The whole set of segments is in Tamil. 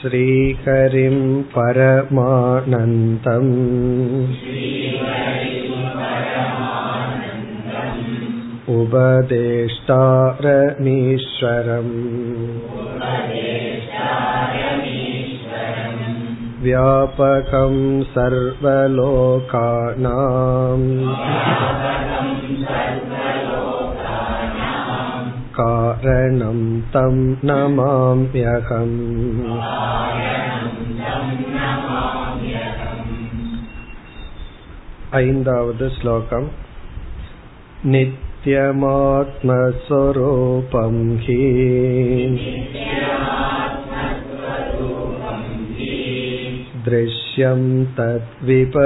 श्रीहरिं परमानन्दम् उपदेष्टारमीश्वरम् व्यापकं सर्वलोकानाम् कारणं तं नमाम्यहम् ऐन्दावद् श्लोकम् नित्यमात्मस्वरूपं हि दृश्यं तद्विपरीतगम्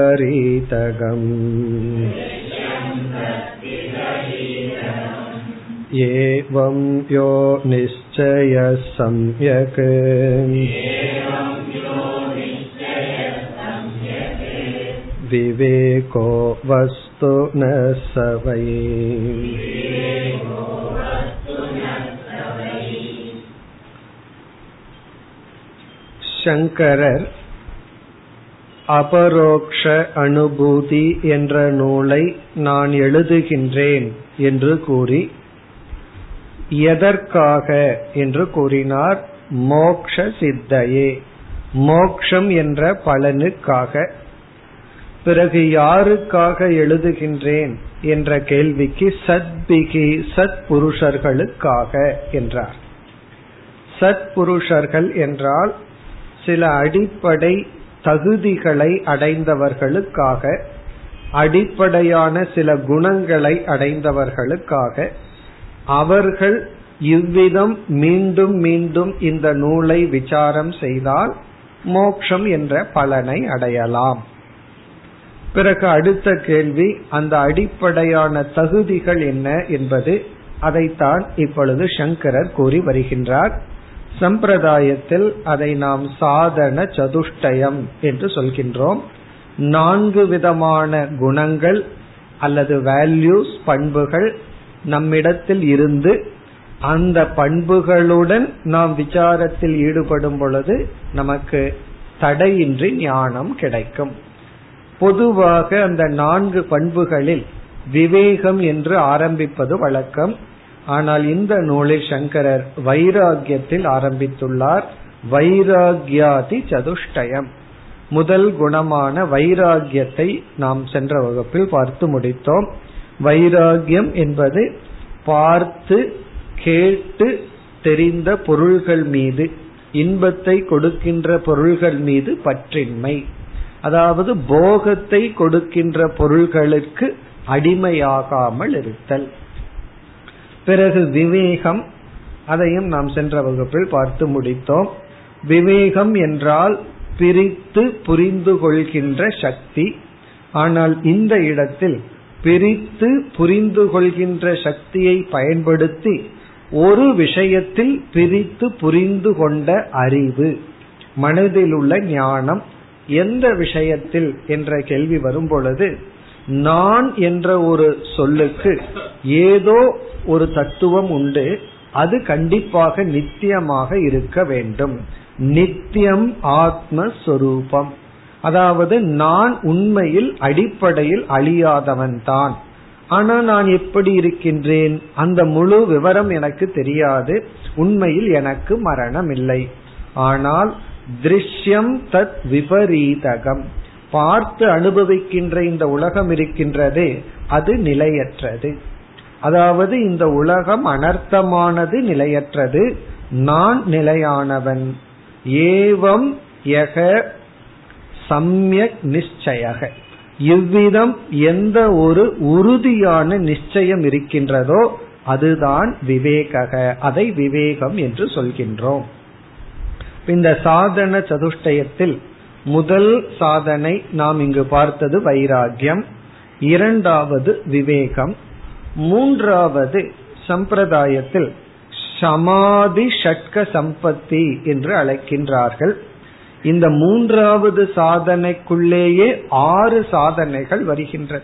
एवं यो निश्चयः सम्यक् विवेको वस्तु न स वै சங்கரர் அபரோக்ஷ அனுபூதி என்ற நூலை நான் எழுதுகின்றேன் என்று கூறி எதற்காக என்று கூறினார்? மோக்ஷ சித்தையே. மோக்ஷம் என்ற பலனுக்காக. பிறகு யாருக்காக எழுதுகின்றேன் என்ற கேள்விக்கு சத்பிகி சத் புருஷர்களுக்காக என்றார். சத் புருஷர்கள் என்றால் சில அடிப்படை தகுதிகளை அடைந்தவர்களுக்காக அடிப்படையான சில குணங்களை அடைந்தவர்களுக்காக அவர்கள் இவ்விதம் மீண்டும் மீண்டும் இந்த நூலை விசாரம் செய்தால் மோக்ஷம் என்ற பலனை அடையலாம். பிறகு அடுத்த கேள்வி அந்த அடிப்படையான தகுதிகள் என்ன என்பது அதைத்தான் இப்பொழுது சங்கரர் கூறி வருகின்றார். சம்பிரதாயத்தில் அதை நாம் சாதன சதுஷ்டயம் என்று சொல்கின்றோம். நான்கு விதமான குணங்கள் அல்லது வேல்யூஸ் பண்புகள் நம்மிடத்தில் இருந்து அந்த பண்புகளுடன் நாம் விசாரத்தில் ஈடுபடும் பொழுது நமக்கு தடையின்றி ஞானம் கிடைக்கும். பொதுவாக அந்த நான்கு பண்புகளில் விவேகம் என்று ஆரம்பிப்பது வழக்கம். ஆனால் இந்த நூலில் சங்கரர் வைராகியத்தில் ஆரம்பித்துள்ளார். வைராகியாதி சதுஷ்டயம். முதல் குணமான வைராகியத்தை நாம் சென்ற வகுப்பில் பார்த்து முடித்தோம். வைராகியம் என்பது பார்த்து கேட்டு தெரிந்த பொருள்கள் மீது இன்பத்தை கொடுக்கின்ற பொருள்கள் மீது பற்றின்மை. அதாவது போகத்தை கொடுக்கின்ற பொருள்களுக்கு அடிமையாகாமல் இருத்தல். பிறகு விவேகம் அதையும் நாம் சென்ற வகுப்பில் பார்த்து முடித்தோம். விவேகம் என்றால் பிரித்து புரிந்து கொள்கின்ற சக்தி. ஆனால் இந்த இடத்தில் பிரித்து புரிந்து கொள்கின்ற சக்தியை பயன்படுத்தி ஒரு விஷயத்தில் பிரித்து புரிந்து கொண்ட அறிவு மனதில் உள்ள ஞானம் எந்த விஷயத்தில் என்ற கேள்வி வரும் பொழுது நான் என்ற ஒரு சொல்லுக்கு ஏதோ ஒரு தத்துவம் உண்டு அது கண்டிப்பாக நித்தியமாக இருக்க வேண்டும். நித்தியம் ஆத்மஸ்வரூபம் அதாவது நான் உண்மையில் அடிப்படையில் அழியாதவன் தான். ஆனா நான் எப்படி இருக்கின்றேன்? அந்த முழு விவரம் எனக்கு தெரியாது. உண்மையில் எனக்கு மரணம் இல்லை. ஆனால் திருஷ்யம் தத் விபரீதகம். பார்த்து அனுபவிக்கின்ற இந்த உலகம் இருக்கின்றதே அது நிலையற்றது. அதாவது இந்த உலகம் அனர்த்தமானது நிலையற்றது. நான் நிலையானவன். ஏவம் யக சம்யக் நிச்சயக. இவ்விதம் எந்த ஒரு உறுதியான நிச்சயம் இருக்கின்றதோ அதுதான் விவேக அதை விவேகம் என்று சொல்கின்றோம். இந்த சாதன சதுஷ்டயத்தில் முதல் சாதனை நாம் இங்கு பார்த்தது வைராகியம் இரண்டாவது விவேகம் மூன்றாவது சம்பிரதாயத்தில் சமாதி ஷட்க சம்பத்தி என்று அழைக்கின்றார்கள். இந்த மூன்றாவது சாதனைக்குள்ளேயே ஆறு சாதனைகள் வருகின்றன.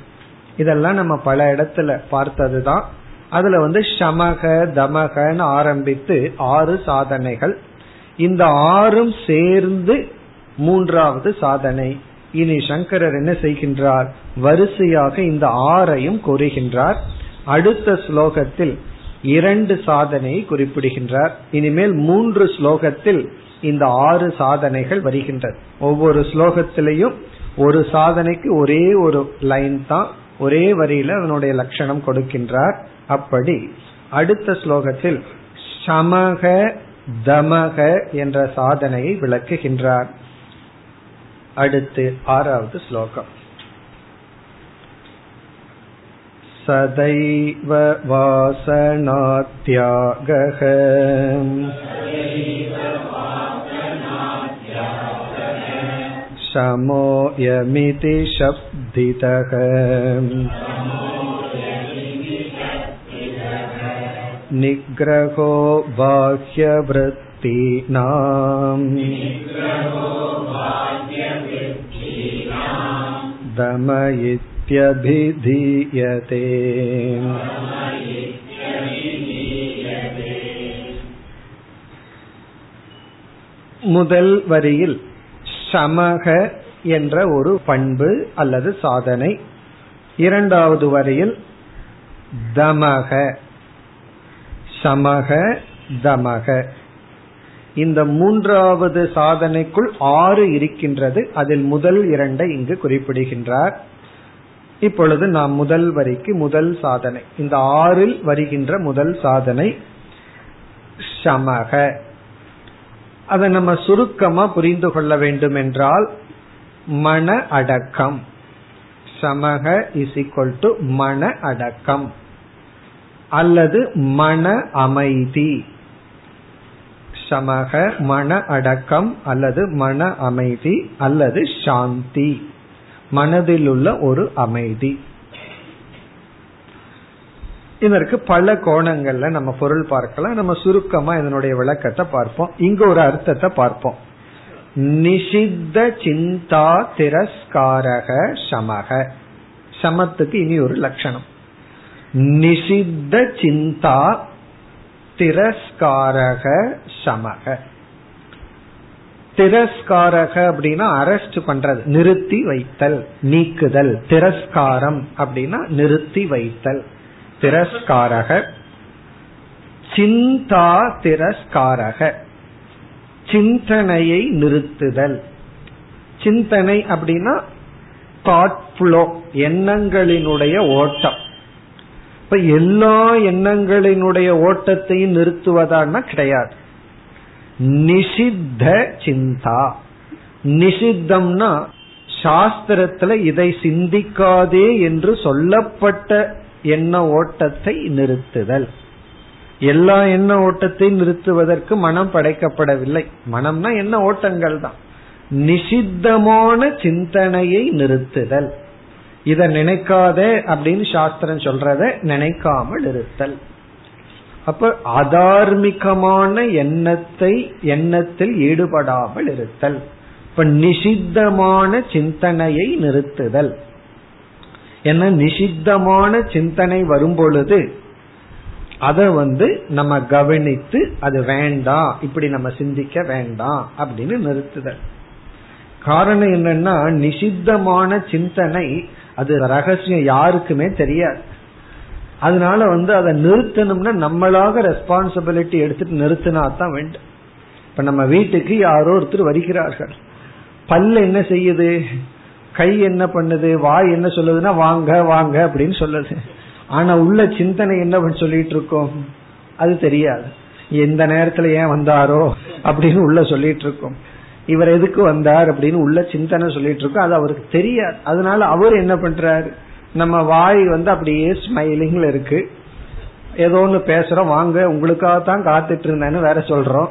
இதெல்லாம் நம்ம பல இடத்துல பார்த்ததுதான். அதுல வந்து சமக தமகன்னு ஆரம்பித்து ஆறு சாதனைகள். இந்த ஆறும் சேர்ந்து மூன்றாவது சாதனை. இனி சங்கரர் என்ன செய்கின்றார்? வரிசையாக இந்த ஆறையும் கூறுகின்றார். அடுத்த ஸ்லோகத்தில் இரண்டு சாதனையை குறிப்பிடுகின்றார். இனிமேல் மூன்று ஸ்லோகத்தில் இந்த ஆறு சாதனைகள் வருகின்றது ஒவ்வொரு ஸ்லோகத்திலையும் ஒரு சாதனைக்கு ஒரே ஒரு லைன் தான் ஒரே வரியில அதனுடைய லட்சணம் கொடுக்கின்றார் அப்படி அடுத்த ஸ்லோகத்தில் சமக தமக என்ற சாதனையை விளக்குகின்றார் அடுத்து ஆறாவது ஸ்லோகம் सदैव वासनात्यागः शमोऽयमिति शब्दितः निग्रहो बाह्यवृत्तीनाम् दम इत्यभिधीयते முதல் வரியில் சமக என்ற ஒரு பண்பு அல்லது சாதனை. இரண்டாவது வரியில் தமக. சமக தமக. இந்த மூன்றாவது சாதனைக்குள் ஆறு இருக்கின்றது. அதில் முதல் இரண்டை இங்கு குறிப்பிடுகின்றார். இப்பொழுது நாம் முதல் வரிக்கு முதல் சாதனை. இந்த ஆறில் வருகின்ற முதல் சாதனை சமக. அதை நம்ம சுருக்கமா புரிந்து கொள்ள வேண்டும் என்றால் மன அடக்கம். சமக இஸ் ஈக்வல் டு மன அடக்கம். அல்லது மன அமைதி. சமக மன அடக்கம் அல்லது மன அமைதி அல்லது சாந்தி. மனதில் உள்ள ஒரு அமைதி. இதற்கு பல கோணங்கள்ல நம்ம பொருள் பார்க்கலாம். நம்ம சுருக்கமா இதனுடைய விளக்கத்தை பார்ப்போம். இங்க ஒரு அர்த்தத்தை பார்ப்போம். நிஷித்த சிந்தா திரஸ்காரக சமக. சமத்துக்கு இனி ஒரு லட்சணம். நிஷித்த சிந்தா திரஸ்காரக சமக. திரஸ்காரக அப்படின்னா அரெஸ்ட் பண்றது நிறுத்தி வைத்தல் நீக்குதல். திரஸ்காரம் அப்படின்னா நிறுத்தி வைத்தல். திரஸ்காரக. சிந்தா திரஸ்காரக. சிந்தனையை நிறுத்துதல். சிந்தனை அப்படின்னா தாட் ஃப்ளோ எண்ணங்களினுடைய ஓட்டம். இப்ப எல்லா எண்ணங்களினுடைய ஓட்டத்தையும் நிறுத்துவதான்னா கிடையாது. நிஷித்த சிந்தா. நிஷித்தம்னா சாஸ்திரத்துல இதை சிந்திக்காதே என்று சொல்லப்பட்ட எண்ண ஓட்டத்தை நிறுத்துதல். எல்லா எண்ண ஓட்டத்தையும் நிறுத்துவதற்கு மனம் படைக்கப்படவில்லை. மனம்னா என்ன ஓட்டங்கள் தான். நிஷித்தமான சிந்தனையை நிறுத்துதல். இத நினைக்காத அப்படின்னு சாஸ்திரம் சொல்றத நினைக்காமல் இருத்தல். அப்ப அதார்மிகமான எண்ணத்தை எண்ணத்தில் ஈடுபடாமல் இருத்தல். இப்ப நிஷித்தமான சிந்தனையை நிறுத்துதல். ஏன்னா நிஷித்தமான சிந்தனை வரும் பொழுது அதை வந்து நம்ம கவனித்து அது வேண்டாம் இப்படி நம்ம சிந்திக்க வேண்டாம் அப்படின்னு நிறுத்துதல். காரணம் என்னன்னா நிஷித்தமான சிந்தனை அது ரகசியம் யாருக்குமே தெரியாது. அதனால வந்து அதை நிறுத்தணும்னா நம்மளாக ரெஸ்பான்சிபிலிட்டி எடுத்துட்டு நிறுத்தினா தான் வேண்டும். இப்ப நம்ம வீட்டுக்கு யாரோ ஒருத்தர் வருகிறார்கள். பல்லு என்ன செய்யுது? கை என்ன பண்ணுது வாய் என்ன சொல்லுதுன்னா வாங்க வாங்க அப்படின்னு சொல்லுது. ஆனா உள்ள சிந்தனை என்ன சொல்லிட்டு இருக்கோம் அது தெரியாது. எந்த நேரத்துல ஏன் வந்தாரோ அப்படின்னு உள்ள சொல்லிட்டு இருக்கோம் இவர் எதுக்கு வந்தார் அப்படின்னு உள்ள சிந்தனை சொல்லிட்டு இருக்கோம் அது அவருக்கு தெரியாது. அதனால அவர் என்ன பண்றாரு? நம்ம வாய் வந்து அப்படியே ஸ்மைலிங்ல இருக்கு. ஏதோ ஒன்று பேசுறோம். வாங்க உங்களுக்காக தான் காத்துட்டு இருந்தேன்னு வேற சொல்றோம்.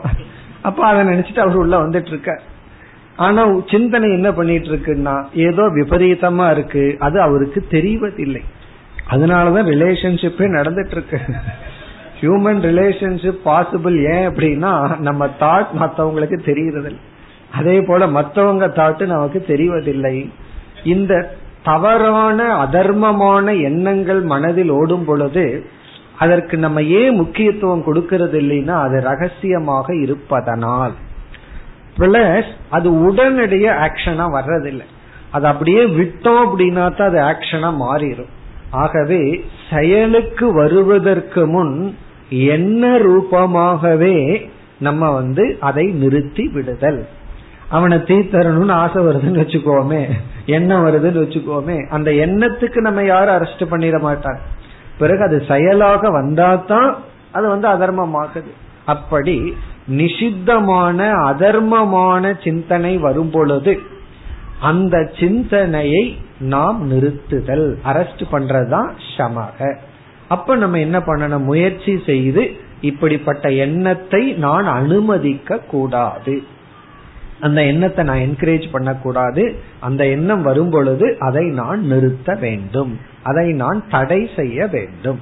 அப்ப அதை நினைச்சிட்டு அவர் உள்ள வந்துட்டு இருக்கார். ஆனா சிந்தனை என்ன பண்ணிட்டு இருக்குன்னா ஏதோ விபரீதமா இருக்கு. அது அவருக்கு தெரிவதில்லை. அதனாலதான் ரிலேஷன்ஷிப்பே நடந்துட்டு இருக்கு ஹியூமன் ரிலேஷன்ஷிப் பாசிபிள் ஏன் அப்படின்னா நம்ம தாட் மற்றவங்களுக்கு தெரிகிறதில்லை. அதே போல மற்றவங்க தாட்டு நமக்கு தெரிவதில்லை. இந்த தவறான அதர்மமான எண்ணங்கள் மனதில் ஓடும் பொழுது அதற்கு நம்ம ஏன் முக்கியத்துவம் கொடுக்கறது இல்லைன்னா அது ரகசியமாக இருப்பதனால். பிளஸ் அது உடனடிய ஆக்ஷனா வர்றதில்லை. அது அப்படியே விட்டோம் அப்படின்னா தான் அது ஆக்ஷனா மாறிடும் ஆகவே செயலுக்கு வருவதற்கு முன் என்ன ரூபமாகவே நம்ம வந்து அதை நிறுத்தி விடுதல். அவனை தீத்தரணும்னு ஆசை வருதுன்னு வச்சுக்கோமே. எண்ணம் வருதுன்னு வச்சுக்கோமே. அந்த எண்ணத்துக்கு நம்ம யாரும் அரெஸ்ட் பண்ணிட மாட்டாங்க. பிறகு அது செயலாக வந்தாதான் அது வந்து அதர்மமாகுது. அப்படி நிஷித்தமான அதர்மமான சிந்தனை வரும் பொழுது அந்த சிந்தனையை நாம் நிறுத்துதல் அரெஸ்ட் பண்றதுதான் சமக அப்ப நம்ம என்ன பண்ணணும்? முயற்சி செய்து இப்படிப்பட்ட எண்ணத்தை நான் அனுமதிக்க கூடாது அந்த எண்ணத்தை நான் என்கரேஜ் பண்ணக்கூடாது. அந்த எண்ணம் வரும் பொழுது அதை நான் நிறுத்த வேண்டும். அதை நான் தடை செய்ய வேண்டும்.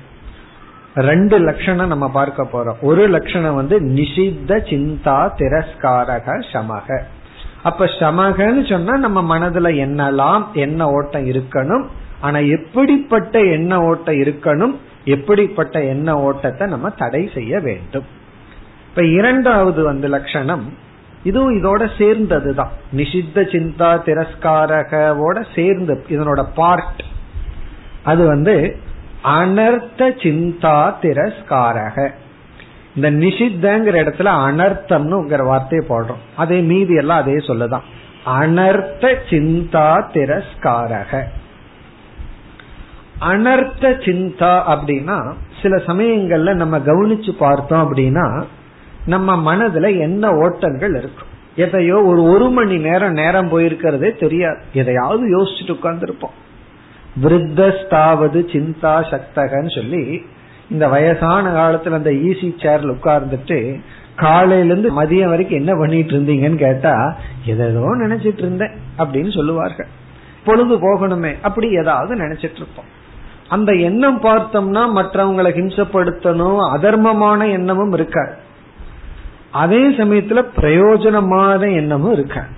ரெண்டு லட்சணம் நம்ம பார்க்க போறோம். ஒரு லட்சணம் வந்து நிஷித்த சிந்தா திரஸ்காரக சமக. அப்ப சமகன்னு சொன்னா நம்ம மனதுல என்னலாம் என்ன ஓட்டம் இருக்கணும் ஆனா எப்படிப்பட்ட எண்ண ஓட்டம் இருக்கணும் எப்படிப்பட்ட எண்ண ஓட்டத்தை நம்ம தடை செய்ய வேண்டும். இப்ப இரண்டாவது வந்து லட்சணம் இதுவும் இதோட சேர்ந்ததுதான். நிஷித்த சிந்தா திரஸ்காரகவோட சேர்ந்து இதனோட பார்ட் அது வந்து அனர்த்த சிந்தா திரஸ்காரக இந்த நிஷித்தங்கிற இடத்துல அனர்த்தம்னுங்கிற வார்த்தையை போடுறோம். அதே மீதி எல்லாம் அதே சொல்லுதான். அனர்த்த சிந்தா திரஸ்காரக அனர்த்த சிந்தா அப்படின்னா சில சமயங்கள்ல நம்ம கவனிச்சு பார்த்தோம் அப்படின்னா நம்ம மனதுல என்ன ஓட்டங்கள் இருக்கும். எதையோ ஒரு ஒரு மணி நேரம் நேரம் போயிருக்கிறதே தெரியாது. எதையாவது யோசிச்சுட்டு உட்கார்ந்துருப்போம். விருத்தஸ்தாவது சிந்தா சக்தகன்னு சொல்லி இந்த வயசான காலத்துல அந்த ஈசி சேர்ல உட்கார்ந்துட்டு காலையில இருந்து மதியம் வரைக்கும் என்ன பண்ணிட்டு இருந்தீங்கன்னு கேட்டா எதோ நினைச்சிட்டு இருந்தேன் அப்படின்னு சொல்லுவார்கள். பொழுது போகணுமே அப்படி ஏதாவது நினைச்சிட்டு இருப்போம். அந்த எண்ணம் பார்த்தோம்னா மற்றவங்களை ஹிம்சப்படுத்தணும் அதர்மமான எண்ணமும் இருக்காது. அதே சமயத்துல பிரயோஜனமான எண்ணமும் இருக்காது.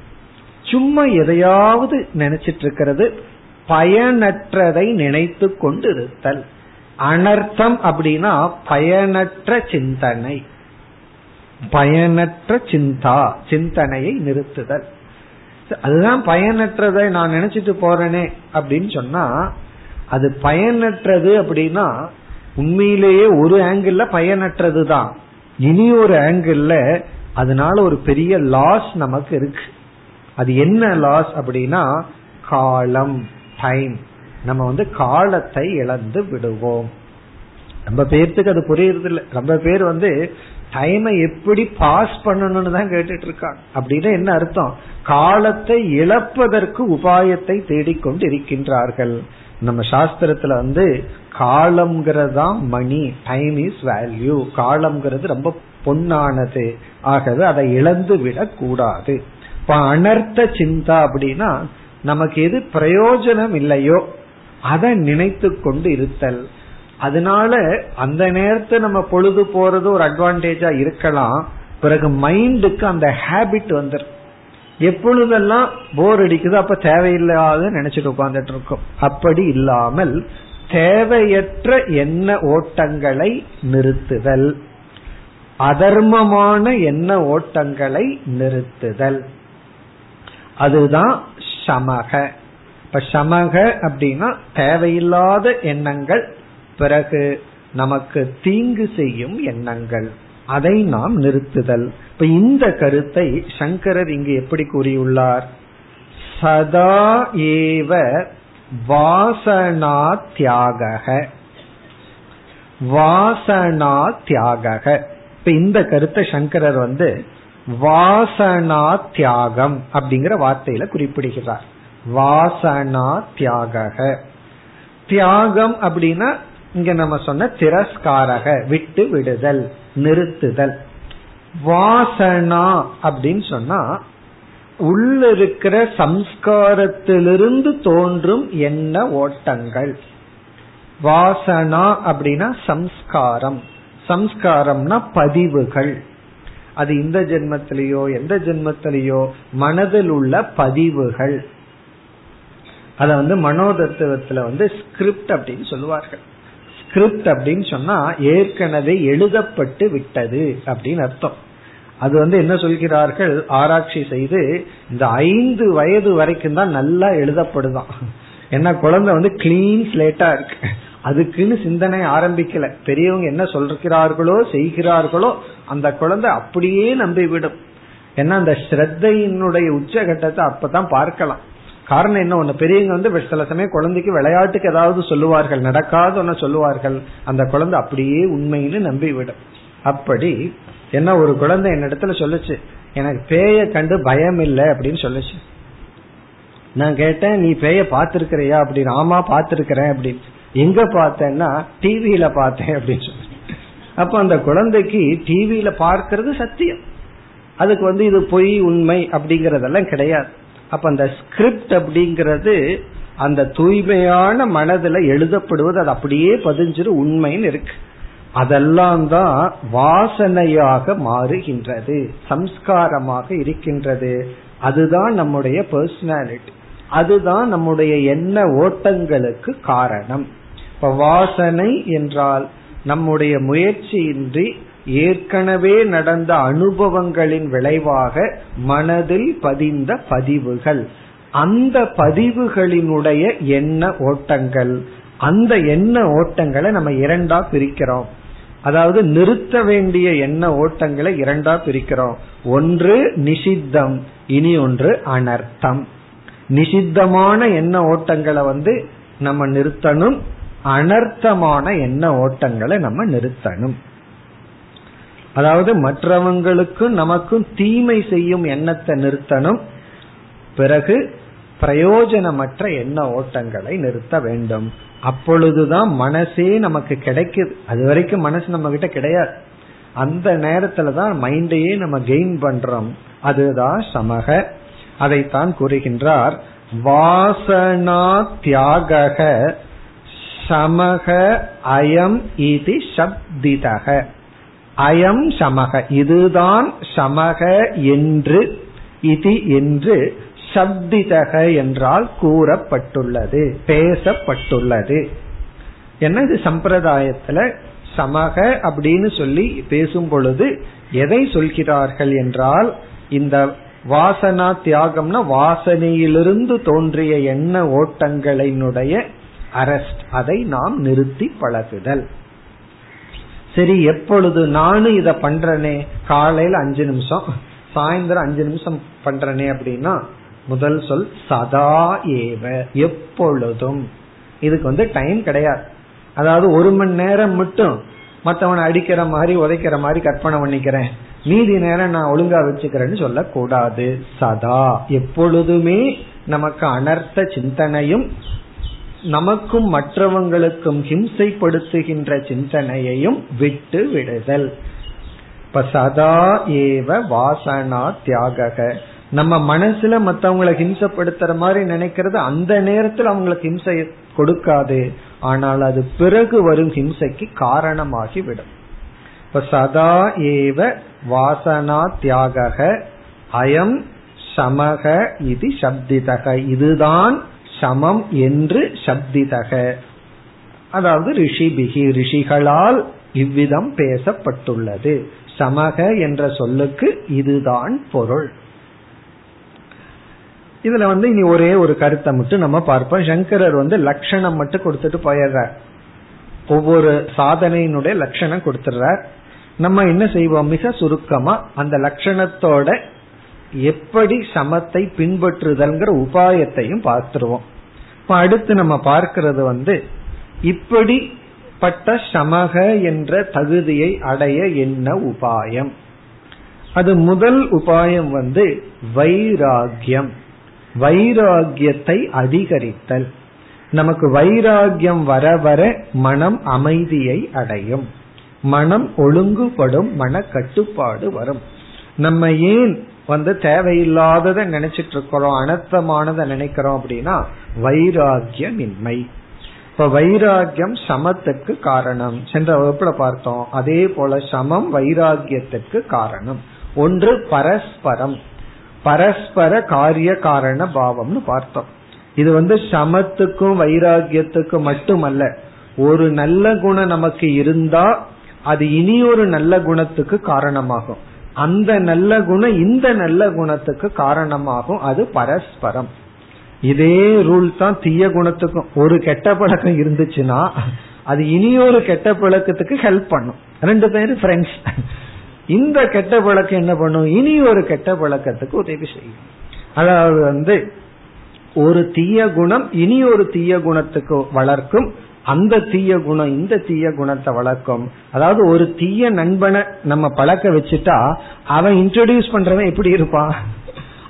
சும்மா எதையாவது நினைச்சிட்டு இருக்கிறது பயனற்றதை நினைத்து கொண்டிருத்தல். அனர்த்தம் அப்படின்னா பயனற்ற சிந்தனை. பயனற்ற சிந்தா சிந்தனையை நிறுத்துதல். அதுதான் பயனற்றதை நான் நினைச்சிட்டு போறேனே அப்படின்னு சொன்னா அது பயனற்றது அப்படின்னா உண்மையிலேயே ஒரு ஆங்கிள் பயனற்றது தான் இனி ஒரு ஆங்கிள் அதனால ஒரு பெரிய லாஸ் நமக்கு இருக்கு. அது என்ன லாஸ் அப்படின்னா காலம். டைம் நம்ம வந்து காலத்தை இழந்து விடுவோம். ரொம்ப பேர்த்துக்கு அது புரியுறது இல்லை ரொம்ப பேர் வந்து டைமை எப்படி பாஸ் பண்ணணும்னு தான் கேட்டுட்டு இருக்காங்க அப்படின்னு என்ன அர்த்தம்? காலத்தை இழப்பதற்கு உபாயத்தை தேடிக்கொண்டு இருக்கின்றார்கள் நம்ம சாஸ்திரத்துல வந்து காலம்ங்கிறதா மணி டைம் இஸ் வேல்யூ காலம்ங்கிறது ரொம்ப பொன்னானது. ஆகவே அதை இழந்து விடக் கூடாது இப்ப அனர்த்த சிந்தா அப்படின்னா நமக்கு எது பிரயோஜனம் இல்லையோ அதை நினைத்து கொண்டு இருத்தல். அதனால அந்த நேரத்தை நம்ம பொழுது போறது ஒரு அட்வான்டேஜா இருக்கலாம். பிறகு மைண்டுக்கு அந்த ஹேபிட் வந்துடும் எப்பொழுதெல்லாம் போர் அடிக்குதோ அப்ப தேவையில்லாத நினைச்சிட்டு உட்கார்ந்துட்டு இருக்கோம். அப்படி இல்லாமல் தேவையற்ற எண்ண ஓட்டங்களை நிறுத்துதல். அதர்மமான எண்ண ஓட்டங்களை நிறுத்துதல். அதுதான் சமக. இப்ப சமக அப்படின்னா தேவையில்லாத எண்ணங்கள் பிறகு நமக்கு தீங்கு செய்யும் எண்ணங்கள். அதை நாம் நிறுத்துதல். இப்ப இந்த கருத்தை சங்கரர் இங்கு எப்படி கூறியுள்ளார்? சதா ஏவ வாசனா தியாக வாசனா தியாக இப்ப இந்த கருத்தை சங்கரர் வந்து வாசனா தியாகம் அப்படிங்கிற வார்த்தையில குறிப்பிடுகிறார். வாசனா தியாக தியாகம் அப்படின்னா இங்க நம்ம சொன்ன திரஸ்காரக விட்டு விடுதல் நிறுத்துதல். வாசனா அப்படின்னு சொன்னா உள்ள இருக்கிற சம்ஸ்காரத்திலிருந்து தோன்றும் என்ன ஓட்டங்கள். வாசனா அப்படின்னா சம்ஸ்காரம். சம்ஸ்காரம்னா பதிவுகள். அது இந்த ஜென்மத்திலேயோ எந்த ஜென்மத்திலேயோ மனதில் உள்ள பதிவுகள். அத வந்து மனோதத்துவத்துல வந்து ஸ்கிரிப்ட் அப்படின்னு சொல்லுவார்கள். ஸ்கிரிப்ட் அப்படின்னு சொன்னா ஏற்கனவே எழுதப்பட்டு விட்டது அப்படின்னு அர்த்தம். அது வந்து என்ன சொல்கிறார்கள்? ஆராய்ச்சி செய்து இந்த ஐந்து வயது வரைக்கும் தான் நல்லா எழுதப்படுதான். ஏன்னா குழந்தை வந்து கிளீன் ஸ்லேட்டா இருக்கு. அதுக்குன்னு சிந்தனை ஆரம்பிக்கல. பெரியவங்க என்ன சொல்கிறார்களோ செய்கிறார்களோ அந்த குழந்தை அப்படியே நம்பிவிடும். ஏன்னா அந்த ஸ்ரத்தையினுடைய உச்சகட்டத்தை அப்பதான் பார்க்கலாம். காரணம் என்ன? ஒண்ணு பெரியவங்க வந்து சில சமயம் குழந்தைக்கு விளையாட்டுக்கு ஏதாவது சொல்லுவார்கள் நடக்காத ஒன்னு சொல்லுவார்கள். அந்த குழந்தை அப்படியே உண்மைன்னு நம்பிவிடும். அப்படி என்ன ஒரு குழந்தை என்னிடத்துல சொல்லுச்சு எனக்கு பேய கண்டு பயம் இல்லை அப்படின்னு சொல்லுச்சு. நான் கேட்டேன் நீ பேய பாத்திருக்கிறியா அப்படின்னு ஆமா பாத்திருக்கிறேன் அப்படின்னு. எங்க பார்த்தேன்னா டிவியில பார்த்தேன் அப்படின்னு சொல்லி. அப்ப அந்த குழந்தைக்கு டிவியில பார்க்கறது சத்தியம். அதுக்கு வந்து இது பொய் உண்மை அப்படிங்கறதெல்லாம் கிடையாது. அப்ப அந்த ஸ்கிரிப்ட் அப்படிங்கிறது அந்த தூய்மையான மனதுல எழுதப்படுவது அது அப்படியே பதிஞ்சிரு உண்மைன்னு இருக்கு. அதெல்லாம் தான் வாசனையாக மாறுகின்றது சம்ஸ்காரமாக இருக்கின்றது. அதுதான் நம்முடைய பர்சனாலிட்டி அதுதான் நம்முடைய எண்ண ஓட்டங்களுக்கு காரணம். இப்ப வாசனை என்றால் நம்முடைய முயற்சியின்றி ஏற்கனவே நடந்த அனுபவங்களின் விளைவாக மனதில் பதிந்த பதிவுகள். அந்த பதிவுகளினுடைய எண்ண ஓட்டங்கள். அந்த எண்ண ஓட்டங்களை நம்ம இரண்டா பிரிக்கிறோம். அதாவது நிறுத்த வேண்டிய எண்ண ஓட்டங்களை இரண்டா பிரிக்கிறோம். ஒன்று நிஷித்தம் இனி ஒன்று அனர்த்தம். நிஷித்தமான எண்ண ஓட்டங்களை வந்து நம்ம நிறுத்தணும் அனர்த்தமான எண்ண ஓட்டங்களை நம்ம நிறுத்தணும். அதாவது மற்றவங்களுக்கும் நமக்கும் தீமை செய்யும் எண்ணத்தை நிறுத்தணும். பிறகு பிரயோஜனமற்ற எண்ண ஓட்டங்களை நிறுத்த வேண்டும். அப்பொழுதுதான் மனசே நமக்கு கிடைக்குது. அது வரைக்கும் மனசு நம்ம கிட்ட கிடையாது. அந்த நேரத்துல தான் மைண்டையே நம்ம கெயின் பண்றோம். அதுதான் சமக. அதைத்தான் கூறுகின்றார் வாசனா தியாக சமக அயம் இது சப்திதக அயம் சமக இதுதான் சமக என்று இது என்று சப்திதக என்றால் கூறப்பட்டுள்ளது பேசப்பட்டுள்ளது. என்ன இது சம்பிரதாயத்துல? சமக அப்படின்னு சொல்லி பேசும் பொழுது எதை சொல்கிறார்கள் என்றால் இந்த வாசனா தியாகம்னா வாசனையிலிருந்து தோன்றிய எண்ண ஓட்டங்களினுடைய அரெஸ்ட் அதை நாம் நிறுத்தி பழகுதல். சரி எப்பொழுது நானும் இத பண்றனே? காலையில அஞ்சு நிமிஷம் சாயந்தரம் அஞ்சு நிமிஷம் பண்றனே அப்படின்னா முதல் சொல் சதா ஏவ எப்பொழுதும். இதுக்கு வந்து டைம் கிடையாது. அதாவது ஒரு மணி நேரம் மட்டும் மத்தவனை அடிக்கிற மாதிரி உதைக்கிற மாதிரி கற்பனை பண்ணிக்கிறேன். மீதி நேரம் நான் ஒழுங்கா வச்சுக்கிறேன்னு சொல்லக்கூடாது. சதா. எப்பொழுதுமே நமக்கு அனர்த்த சிந்தனையும் நமக்கும் மற்றவங்களுக்கும் ஹிம்சைப்படுத்துகின்ற சிந்தனையையும் விட்டு விடுதல். இப்ப சதா ஏவ வாசனா தியாக நம்ம மனசுல மத்தவங்களை ஹிம்சப்படுத்துற மாதிரி நினைக்கிறது அந்த நேரத்தில் அவங்களுக்கு ஹிம்சை கொடுக்காது. ஆனால் அது பிறகு வரும் ஹிம்சைக்கு காரணமாகி விடும் இப்ப சதா ஏவ வாசனா தியாக அயம் சமக இது சப்திதக. இதுதான் சமம் என்று சப்திதக. அதாவது ரிஷிபிகி ரிஷிகளால் இவ்விதம் பேசப்பட்டுள்ளது. சமக என்ற சொல்லுக்கு இதுதான் பொருள். இதுல வந்து இனி ஒரே ஒரு கருத்தை மட்டும் நம்ம பார்ப்போம். சங்கரர் வந்து லட்சணம் மட்டும் கொடுத்துட்டு போயிடுறார். ஒவ்வொரு சாதனையினுடைய லட்சணம் கொடுத்துடுறார். நம்ம என்ன செய்வோம்? மிக சுருக்கமா அந்த லட்சணத்தோட எப்படி சமத்தை பின்பற்றுதல்ங்கிற உபாயத்தையும் பார்த்துருவோம். இப்ப அடுத்து நம்ம பார்க்கிறது வந்து இப்படிப்பட்ட சமக என்ற தகுதியை அடைய என்ன உபாயம்? அது முதல் உபாயம் வந்து வைராகியம் வைராகியத்தை அதிகரித்தல். நமக்கு வைராகியம் வர வர மனம் அமைதியை அடையும். மனம் ஒழுங்குபடும் மன கட்டுப்பாடு வரும். நம்ம ஏன் வந்து தேவையில்லாததை நினைச்சிட்டு இருக்கிறோம் அனர்த்தமானதை நினைக்கிறோம் அப்படின்னா வைராகியமின்மை இப்ப வைராகியம் சமத்துக்கு காரணம். சென்ற வகுப்புல பார்த்தோம் அதே போல சமம் வைராகியத்துக்கு காரணம். ஒன்று பரஸ்பரம். பரஸ்பர காரிய காரண பாவம்னு பார்த்தோம். இது வந்து சமத்துக்கும் வைராகியத்துக்கும் மட்டுமல்ல ஒரு நல்ல குணம் நமக்கு இருந்தா அது இனி ஒரு நல்ல குணத்துக்கு காரணமாகும். அந்த நல்ல குணம் இந்த நல்ல குணத்துக்கு காரணமாகும். அது பரஸ்பரம். இதே ரூல் தான் தீய குணத்துக்கும். ஒரு கெட்ட பழக்கம் இருந்துச்சுன்னா அது இனியொரு கெட்ட பழக்கத்துக்கு ஹெல்ப் பண்ணும். ரெண்டு பேரும் ஃப்ரெண்ட்ஸ் இந்த கெட்ட பழக்கம் என்ன பண்ணும்? இனி ஒரு கெட்ட பழக்கத்துக்கு உதவி செய்யும். அதாவது வந்து ஒரு தீய குணம் இனி ஒரு தீய குணத்துக்கு வளர்க்கும். அந்த தீய குணம் இந்த தீய குணத்தை வளர்க்கும். அதாவது ஒரு தீய நண்பனை நம்ம பழக்க வச்சுட்டா அவன் இன்ட்ரடியூஸ் பண்றவன் எப்படி இருப்பான்?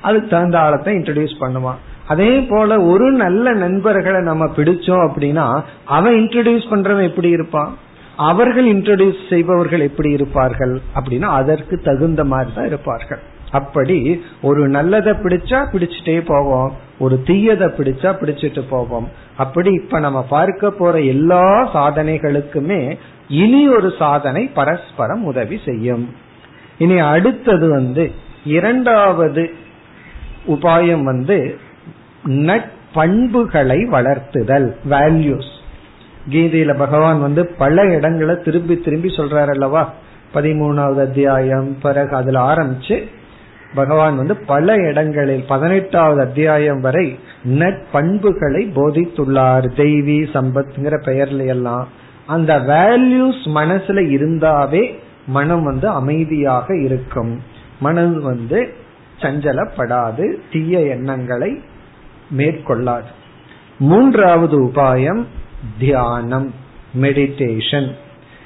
அதுக்கு தகுந்த ஆழத்தை இன்ட்ரடியூஸ் பண்ணுவான். அதே போல ஒரு நல்ல நண்பர்களை நம்ம பிடிச்சோம் அப்படின்னா அவன் இன்ட்ரடியூஸ் பண்றவன் எப்படி இருப்பான்? அவர்கள் இன்ட்ரடியூஸ் செய்பவர்கள் எப்படி இருப்பார்கள்? அப்படின்னா அதற்கு தகுந்த மாதிரி தான் இருப்பார்கள். அப்படி ஒரு நல்லதை பிடிச்சா பிடிச்சிட்டே போவோம் ஒரு தீயதை பிடிச்சா பிடிச்சிட்டு போவோம். அப்படி இப்ப நம்ம பார்க்க போற எல்லா சாதனைகளுக்குமே இனி ஒரு சாதனை பரஸ்பரம் உதவி செய்யும். இனி அடுத்தது வந்து இரண்டாவது உபாயம் வந்து நட்பண்புகளை வளர்த்துதல் வேல்யூஸ் கீதையில பகவான் வந்து பல இடங்களை திரும்பி திரும்பி சொல்றாரு அல்லவா? பதிமூணாவது அத்தியாயம் பிறகு அதுல ஆரம்பிச்சு பகவான் வந்து பல இடங்களில் பதினெட்டாவது அத்தியாயம் வரை நட்பண்புகளை போதித்துள்ளார். தெய்வி சம்பத்ங்கிற பெயர்ல எல்லாம் அந்த வேல்யூஸ் மனசுல இருந்தாவே மனம் வந்து அமைதியாக இருக்கும். மனம் வந்து சஞ்சலப்படாது தீய எண்ணங்களை மேற்கொள்ளாது. மூன்றாவது உபாயம் தியானம் மெடிடேஷன்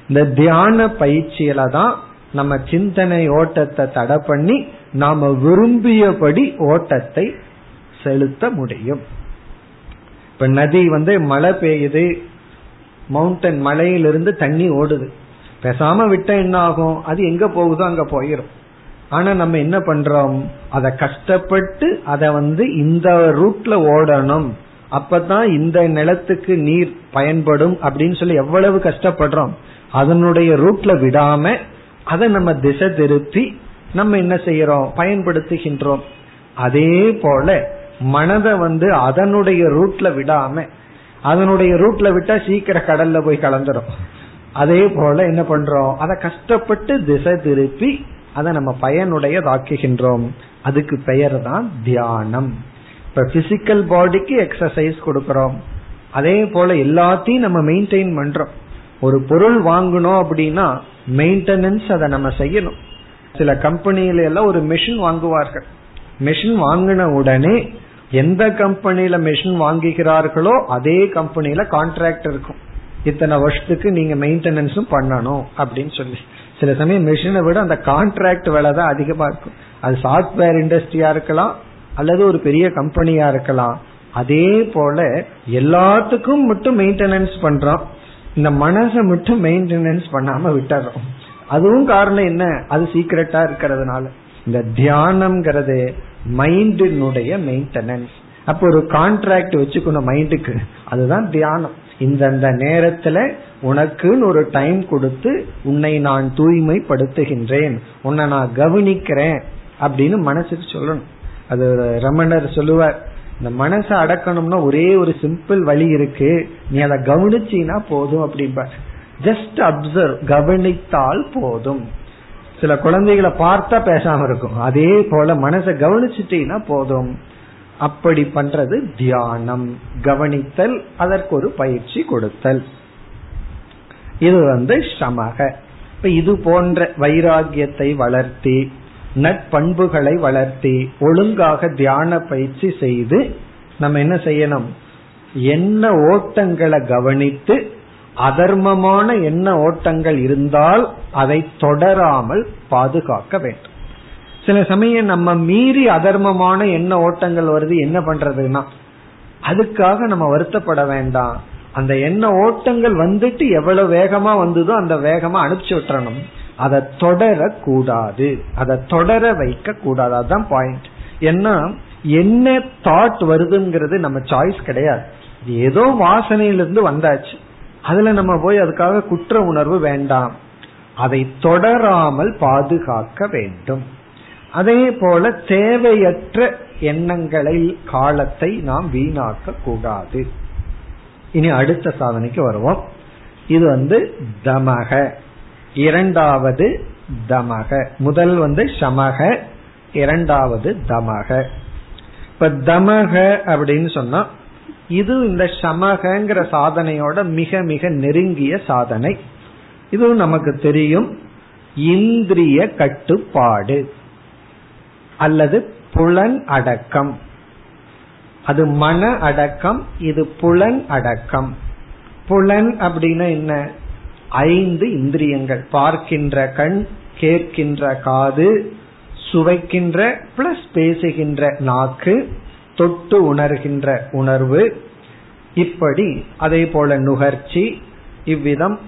இந்த தியான பயிற்சியில தான் நம்ம சிந்தனை ஓட்டத்தை தடை பண்ணி நாம விரும்பியபடி ஓட்டத்தை செலுத்த முடியும். இப்ப நதி வந்து மழை பெய்யுது மவுண்டன் மலையிலிருந்து தண்ணி ஓடுது. பேசாம விட்ட என்ன ஆகும்? அது எங்க போகுதோ அங்க போயிடும் ஆனா நம்ம என்ன பண்றோம்? அதை கஷ்டப்பட்டு அதை வந்து இந்த ரூட்ல ஓடணும். அப்பதான் இந்த நிலத்துக்கு நீர் பயன்படும் அப்படின்னு சொல்லி எவ்வளவு கஷ்டப்படுறோம்? அதனுடைய ரூட்ல விடாம அதை நம்ம திசை திருப்பி நம்ம என்ன செய்யறோம்? பயன்படுத்துகின்றோம். அதே போல மனதை வந்து அதனுடைய ரூட்ல விடாம அதனுடைய ரூட்ல விட்டா சீக்கிரம் கடல்ல போய் கலந்துரும். அதே போல என்ன பண்றோம்? அதை கஷ்டப்பட்டு திசை திருப்பி அதை நம்ம பயனுடையதாக்குகின்றோம். அதுக்கு பெயர் தான் தியானம். இப்ப பிசிக்கல் பாடிக்கு எக்ஸசைஸ் கொடுக்கறோம். அதே போல எல்லாத்தையும் நம்ம மெயின்டைன் பண்றோம். ஒரு பொருள் வாங்கணும் அப்படின்னா மெயின்டெனன்ஸ் அதை நம்ம செய்யணும். சில கம்பெனியில எல்லாம் ஒரு மெஷின் வாங்குவார்கள். மெஷின் வாங்கின உடனே எந்த கம்பெனியில மெஷின் வாங்குகிறார்களோ அதே கம்பெனியில கான்ட்ராக்ட் இருக்கும். இத்தனை வருஷத்துக்கு நீங்க மெயின்டெனன்ஸும் பண்ணணும் அப்படின்னு சொல்லி. சில சமயம் மெஷினை விட அந்த கான்ட்ராக்ட் வேலை தான் அதிகமா இருக்கும். அது சாஃப்ட்வேர் இண்டஸ்ட்ரியா இருக்கலாம் அல்லது ஒரு பெரிய கம்பெனியா இருக்கலாம். அதே போல எல்லாத்துக்கும் மட்டும் மெயின்டெனன்ஸ் பண்றோம். இந்த மனசை மட்டும் மெயின்டெனன்ஸ் பண்ணாம விட்டுறோம். அதுவும் காரணம் என்ன? அது சீக்கிரட்டா இருக்கிறதுனால. இந்த தியானம்ங்கிறது மைண்டினுடைய மெயின்டெனன்ஸ் அப்ப ஒரு கான்ட்ராக்ட் வச்சுக்கணும் மைண்டுக்கு அதுதான் தியானம். இந்தந்த நேரத்துல உனக்குன்னு ஒரு டைம் கொடுத்து உன்னை நான் தூய்மைப்படுத்துகின்றேன். உன்னை நான் கவனிக்கிறேன் அப்படின்னு மனசுக்கு சொல்லணும். அது ரமணர் சொல்லுவார். இந்த மனசை அடக்கணும்னா ஒரே ஒரு சிம்பிள் வழி இருக்கு. நீ அதை கவனிச்சினா போதும் அப்படிம்பார். ஜஸ்ட் அப்சர்வ் கவனித்தால் போதும். சில குழந்தைகளை பார்த்தா பேசாம இருக்கும். அதே போல மனசை கவனிச்சுட்டீங்கன்னா போதும். அப்படி பண்றது தியானம். கவனித்தல் அதற்கு ஒரு பயிற்சி கொடுத்தல். இது வந்து சமக இப்ப இது போன்ற வைராகியத்தை வளர்த்தி நட்பண்புகளை வளர்த்தி ஒழுங்காக தியான பயிற்சி செய்து நம்ம என்ன செய்யணும்? என்ன ஓட்டங்களை கவனித்து அதர்மமான என்ன ஓட்டங்கள் இருந்தால் அதை தொடராமல் பாதுகாக்க வேண்டும். சில சமயம் நம்ம மீறி அதர்மமான என்ன ஓட்டங்கள் வருது என்ன பண்றதுன்னா அதுக்காக நம்ம வருத்தப்பட வேண்டாம். அந்த என்ன ஓட்டங்கள் வந்துட்டு எவ்வளவு வேகமா வந்ததோ அந்த வேகமா அனுப்பிச்சு விட்டுறணும். அதை தொடர கூடாது அதை தொடர வைக்க கூடாது அதுதான் பாயிண்ட் ஏன்னா என்ன தாட் வருதுங்கிறது நம்ம சாய்ஸ் கிடையாது. ஏதோ வாசனையிலிருந்து வந்தாச்சு. அதுல நம்ம போய் அதுக்காக குற்ற உணர்வு வேண்டாம். அதை தொடராமல் பாதுகாக்க வேண்டும். அதே போல தேவையற்ற எண்ணங்களில் காலத்தை நாம் வீணாக்க கூடாது. இனி அடுத்த சாதனைக்கு வருவோம். இது வந்து தமக. இரண்டாவது தமக. முதல் வந்து சமக இரண்டாவது தமக. இப்ப தமக அப்படின்னு சொன்னா இது இந்த சமகங்கிற சாதனையோட மிக மிக நெருங்கிய சாதனை. இதுவும் நமக்கு தெரியும். இந்திரிய கட்டுப்பாடு அல்லது புலன் அடக்கம். அது மன அடக்கம் இது புலன் அடக்கம். புலன் அப்படின்னா என்ன? ஐந்து இந்திரியங்கள். பார்க்கின்ற கண் கேட்கின்ற காது சுவைக்கின்ற பிளஸ் பேசுகின்ற நாக்கு தொட்டு உணர்கின்ற உணர்வு. இப்படி அதே போல நுகர்ச்சி. இவ்விதம்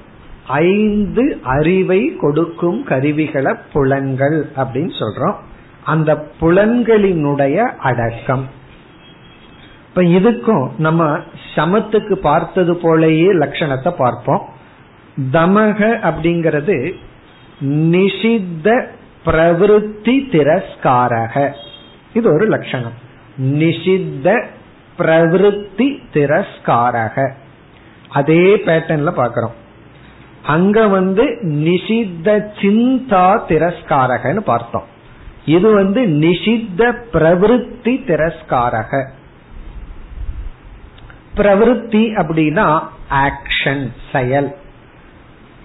ஐந்து அறிவை கொடுக்கும் கருவிகளை புலன்கள் அப்படின்னு சொல்றோம். அந்த புலன்களினுடைய அடக்கம். இப்ப இதுக்கும் நம்ம சமத்துக்கு பார்த்தது போலயே லட்சணத்தை பார்ப்போம். தமக அப்படிங்கிறது நிஷித்த பிரவருத்தி திரஸ்காரக. இது ஒரு லட்சணம். நிஷித்த பிரவிருத்தி திரஸ்காரக. அதே பேட்டர்ன்ல பாக்கிறோம். அங்க வந்து நிஷித்த சிந்தா திரஸ்காரகன்னு பார்த்தோம். இது வந்து நிஷித்த பிரவிருத்தி திரஸ்காரக. பிரவிருத்தி அப்படின்னா ஆக்ஷன் செயல்.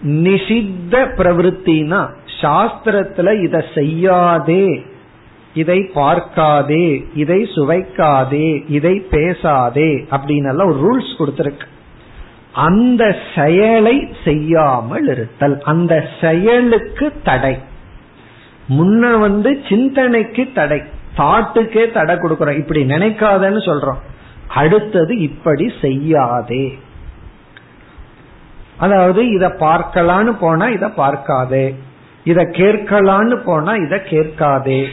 நிஷித்த பிரவருத்தினா சாஸ்திரத்துல இத செய்யாதே இதை பார்க்காதே இதை சுவைக்காதே இதை பேசாதே அப்படின்னு ஒரு ரூல்ஸ் கொடுத்திருக்கு. அந்த செயலை செய்யாமல் இருத்தல் அந்த செயலுக்கு தடை. முன்ன வந்து சிந்தனைக்கு தடை தாட்டுக்கே தடை கொடுக்கறோம் இப்படி நினைக்காதன்னு சொல்றோம். அடுத்தது இப்படி செய்யாதே. அதாவது இத பார்க்கலான்னு போனா இத பார்க்காதே. இத கேட்கலான்னு போனா இத கேட்காதே.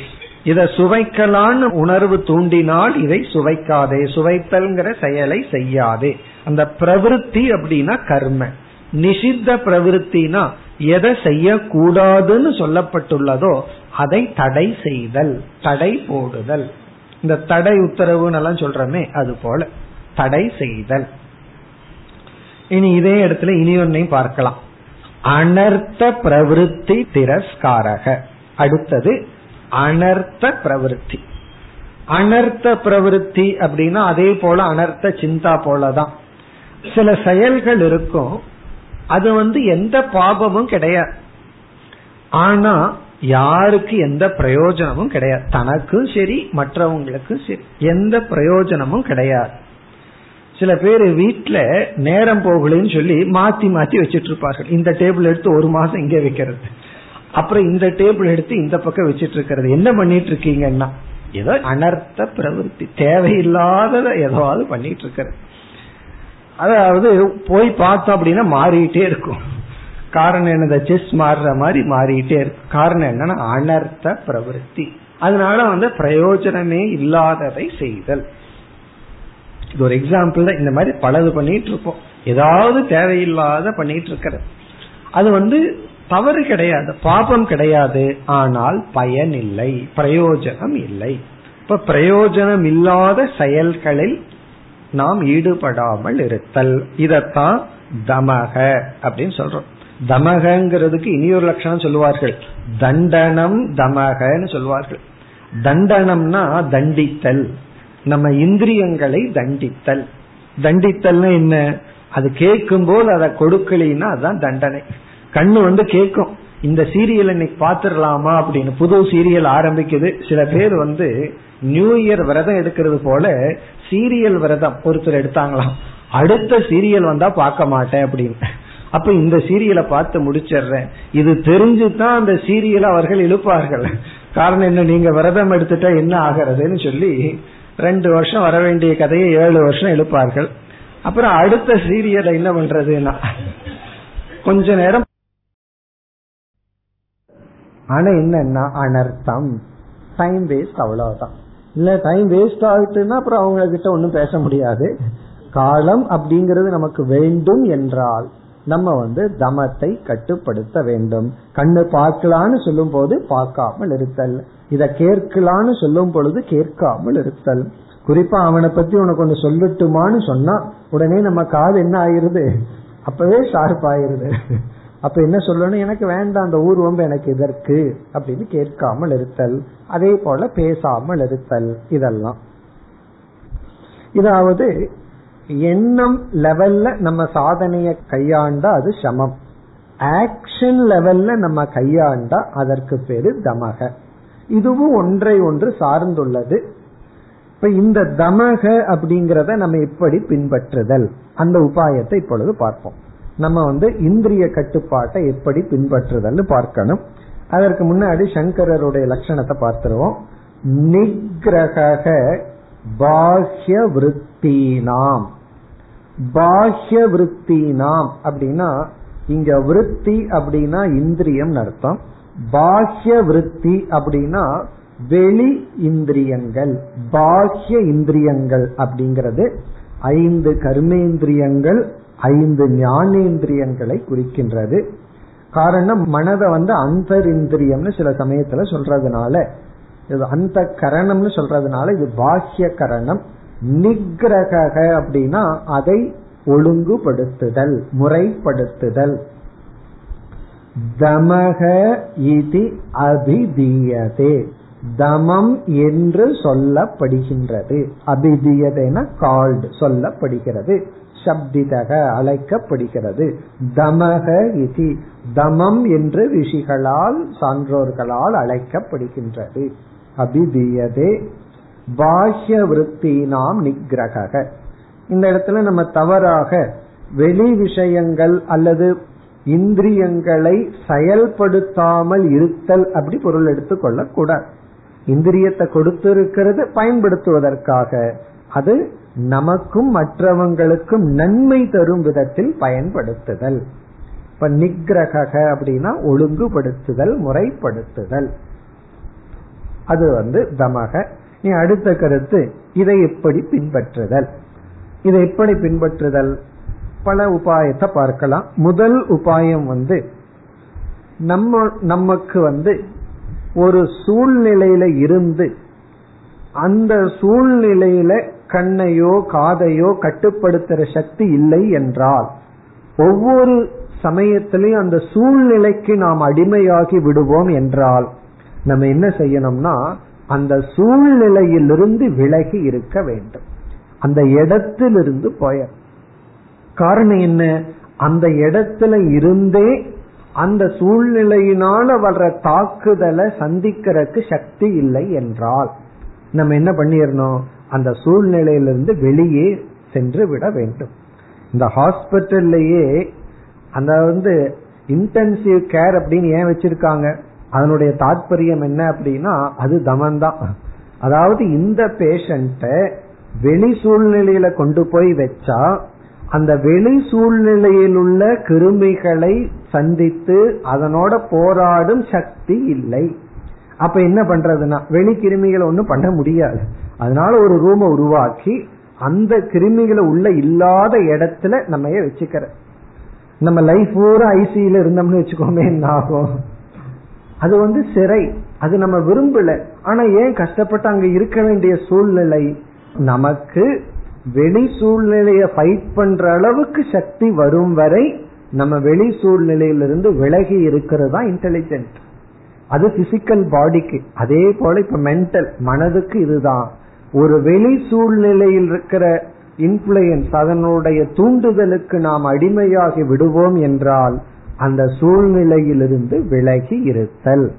இதை சுவைக்கலான்னு உணர்வு தூண்டினால் இதை சுவைக்காதே. சுவைத்தல்ங்கிற செயலை செய்யாதே. அந்த பிரவருத்தி அப்படின்னா கர்ம. நிஷித்த பிரவருத்தினா எதை செய்யக்கூடாதுன்னு சொல்லப்பட்டுள்ளதோ அதை தடை செய்தல் தடை போடுதல். இந்த தடை உத்தரவுன்னு எல்லாம் சொல்றமே அது போல. தடை செய்தல். இனி இதே இடத்துல இனி ஒன்னையும் பார்க்கலாம். அனர்த்த பிரவருத்தி திரஸ்காரக. அடுத்தது அனர்த்த பிரவருத்தி அனர்த்த பிரவருத்தி அப்படின்னா அதே போல அனர்த்த சிந்தா போலதான். சில செயல்கள் இருக்கும். அது வந்து எந்த பாபமும் கிடையாது. ஆனா யாருக்கு எந்த பிரயோஜனமும் கிடையாது. தனக்கும் சரி மற்றவங்களுக்கும் சரி. எந்த பிரயோஜனமும் கிடையாது. சில பேர் வீட்டுல நேரம் போகலன்னு சொல்லி மாத்தி மாத்தி வச்சிட்டு இருப்பார்கள். இந்த டேபிள் எடுத்து ஒரு மாசம் இங்க வைக்கிறது. அப்புறம் இந்த டேபிள் எடுத்து இந்த பக்கம் வச்சிட்டு இருக்கிறது என்ன பண்ணிட்டு இருக்கீங்கன்னா ஏதோ அனர்த்த பிரவருத்தி தேவையில்லாதத ஏதாவது பண்ணிட்டு இருக்கிறது அதாவது போய் பார்த்தோம் அப்படின்னா மாறிட்டே இருக்கும். காரணம் என்ன செஸ் மாறுற மாதிரி மாறிட்டே இருக்கும். காரணம் என்னன்னா அனர்த்த பிரவருத்தி. அதனால வந்து பிரயோஜனமே இல்லாததை செய்தல். இது ஒரு எக்ஸாம்பிள் தான். இந்த மாதிரி பலது பண்ணிட்டு இருப்போம் ஏதாவது தேவையில்லாத பண்ணிட்டு இருக்கிறது அது வந்து தவறு கிடையாது பாபம் கிடையாது. ஆனால் பயன் இல்லை பிரயோஜனம் இல்லை. இப்ப பிரயோஜனம் இல்லாத செயல்களில் நாம் ஈடுபடாமல் இருத்தல். இதத்தான் தமக அப்படின்னு சொல்றோம். தமகங்கிறதுக்கு இனி ஒரு லட்சணம் சொல்லுவார்கள். தண்டனம் தமகன்னு சொல்லுவார்கள். தண்டனம்னா தண்டித்தல். நம்ம இந்திரியங்களை தண்டித்தல். தண்டித்தல்னா என்ன? அது கேட்கும் போது அதை கொடுக்கலின்னா அதுதான் தண்டனை. கண்ணு வந்து கேட்கும் இந்த சீரியல் இன்னைக்கு பாத்துடலாமா அப்படின்னு புது சீரியல் ஆரம்பிக்குது. சில பேர் வந்து நியூ இயர் விரதம் எடுக்கிறது போல சீரியல் விரதம் ஒருத்தர் எடுத்தாங்களாம். அடுத்த சீரியல் வந்தா பார்க்க மாட்டேன் அப்படின்னு. அப்ப இந்த சீரியலை பார்த்து முடிச்சிடுறேன். இது தெரிஞ்சுதான் அந்த சீரியலை அவர்கள் இழுப்பார்கள். காரணம் என்ன? நீங்க விரதம் எடுத்துட்டா என்ன ஆகிறதுன்னு சொல்லி ரெண்டு வருஷம் வர வேண்டிய கதையை ஏழு வருஷம் எழுப்பார்கள் அப்புறம் அடுத்த சீரியலை என்ன பண்றதுன்னா கொஞ்ச நேரம் ஆனா என்னன்னா அனர்த்தம். டைம் வேஸ்ட் அவ்வளவுதான். இல்ல டைம் வேஸ்ட் ஆகிட்டுன்னா அப்புறம் அவங்க கிட்ட ஒன்னும் பேச முடியாது. காலம் அப்படிங்கிறது நமக்கு வேண்டும் என்றால் நம்ம வந்து தமத்தை கட்டுப்படுத்த வேண்டும். கண்ணு பார்க்கலான்னு சொல்லும் போது பார்க்காமல் இருத்தல். இத கேட்கலான்னு சொல்லும் பொழுது கேட்காமல் இருத்தல். குறிப்பா அவனை பத்தி உனக்கு ஒண்ணு சொல்லட்டுமான்னு சொன்னா உடனே நம்ம காது என்ன ஆயிருது அப்பவே ஷார்ப் ஆயிருது அப்ப என்ன சொல்லணும்? எனக்கு வேண்டாம் அந்த ஊர்வம்பு எனக்கு இதற்கு அப்படின்னு கேட்காமல் இருத்தல். அதே போல பேசாமல் இருத்தல். இதெல்லாம். இதாவது எண்ணம் லெவல்ல நம்ம சாதனைய கையாண்டா அது சமம். ஆக்ஷன் லெவல்ல நம்ம கையாண்டா அதற்கு பேரு தமக. இதுவும் ஒன்றை ஒன்று சார்ந்துள்ளது. இப்ப இந்த தமக அப்படிங்கறத நம்ம எப்படி பின்பற்றுதல். அந்த உபாயத்தை இப்பொழுது பார்ப்போம். நம்ம வந்து இந்திரிய கட்டுப்பாட்டை எப்படி பின்பற்றுதல் பார்க்கணும். அதற்கு முன்னாடி சங்கரருடைய லட்சணத்தை பார்த்துருவோம். நிகிரக பாஹ்ய விருத்தினாம். பாஹ்ய விருத்தினாம் அப்படின்னா இங்க விருத்தி அப்படின்னா இந்திரியம் அர்த்தம். பாஹ்ய விருத்தி அப்படின்னா வெளி இந்திரியங்கள். பாஹ்ய இந்திரியங்கள் அப்படிங்கிறது ஐந்து கர்மேந்திரியங்கள் ஐந்து ஞானேந்திரியங்களை குறிக்கின்றது. காரணம் மனதை வந்து அந்தரிந்திரியம்னு சில சமயத்துல சொல்றதுனால இது அந்த கரணம்னு சொல்றதுனால இது பாஹ்ய கரணம் நிகிரக அப்படின்னா அதை ஒழுங்குபடுத்துதல் முறைப்படுத்துதல். தமக இது அபிதீயதே. தமம் என்று சொல்லப்படுகின்றது. அபிதீயதேன கால்டு சொல்லப்படுகிறது. சப்திதக அழைக்கப்படுகிறது. தமக இதி. தமம் என்று ரிஷிகளால் சான்றோர்களால் அழைக்கப்படுகின்றது. அபிதீயதே. பாஹ்ய விருத்தி நாம் நிகிரக இந்த இடத்துல நம்ம தவறாக வெளி விஷயங்கள் அல்லது இந்திரியங்களை செயல்படுத்தாமல் இருத்தல் அப்படி பொருள் எடுத்துக்கொள்ளக்கூடாது இந்திரியத்தை கொடுத்திருக்கிறது பயன்படுத்துவதற்காக. அது நமக்கும் மற்றவங்களுக்கும் நன்மை தரும் விதத்தில் பயன்படுத்துதல். இப்ப நிகிரக அப்படின்னா ஒழுங்குபடுத்துதல் முறைப்படுத்துதல். அது வந்து தமக. நீ அடுத்த கருத்து இதை எப்படி பின்பற்றுதல்? இதை எப்படி பின்பற்றுதல்? பல உபாயத்தை பார்க்கலாம். முதல் உபாயம் வந்து நம்ம நமக்கு வந்து ஒரு சூழ்நிலையில இருந்து அந்த சூழ்நிலையில கண்ணையோ காதையோ கட்டுப்படுத்துற சக்தி இல்லை என்றால் ஒவ்வொரு சமயத்திலையும் அந்த சூழ்நிலைக்கு நாம் அடிமையாகி விடுவோம் என்றால் நம்ம என்ன செய்யணும்னா அந்த சூழ்நிலையிலிருந்து விலகி இருக்க வேண்டும். அந்த இடத்திலிருந்து போய காரணம் என்ன? அந்த இடத்துல இருந்தே அந்த சூழ்நிலையினால வர்ற தாக்குதலை சந்திக்கிறதுக்கு சக்தி இல்லை என்றால் நம்ம என்ன பண்ணிடணும் அந்த சூழ்நிலையிலிருந்து வெளியே சென்று விட வேண்டும். இந்த ஹாஸ்பிட்டல்லையே அந்த வந்து இன்டென்சிவ் கேர் அப்படின்னு ஏன் வச்சிருக்காங்க? அதனுடைய தாற்பயம் என்ன அப்படின்னா அது தமன்தான். அதாவது இந்த பேஷண்ட வெளி சூழ்நிலையில கொண்டு போய் வச்சா அந்த வெளி சூழ்நிலையில் உள்ள கிருமிகளை சந்தித்து அதனோட போராடும் சக்தி இல்லை. அப்ப என்ன பண்றதுன்னா வெளி கிருமிகளை ஒன்றும் பண்ண முடியாது. அதனால ஒரு ரூமை உருவாக்கி அந்த கிருமிகளை உள்ள இல்லாத இடத்துல நம்ம வச்சுக்கிற? நம்ம லைஃப் பூரா ஐசியில இருந்தோம்னு வச்சுக்கோமே என்ன ஆகும்? அது வந்து சிறை. அது நம்ம விரும்பல. ஆனா ஏன் கஷ்டப்பட்டு அங்க இருக்க வேண்டிய சூழ்நிலை? நமக்கு வெளி சூழ்நிலைய ஃபைட் பண்ற அளவுக்கு சக்தி வரும் வரை நம்ம வெளி சூழ்நிலையிலிருந்து விலகி இருக்கிறது தான் இன்டெலிஜென்ட் அது பிசிக்கல் பாடிக்கு அதே போல இப்ப மென்டல் மனதுக்கு இதுதான். ஒரு வெளி சூழ்நிலையில் இருக்கிற இன்ஃபுளுயன்ஸ் அதனுடைய தூண்டுதலுக்கு நாம் அடிமையாகி விடுவோம் என்றால் அந்த சூழ்நிலையிலிருந்து விலகி இருத்தல்.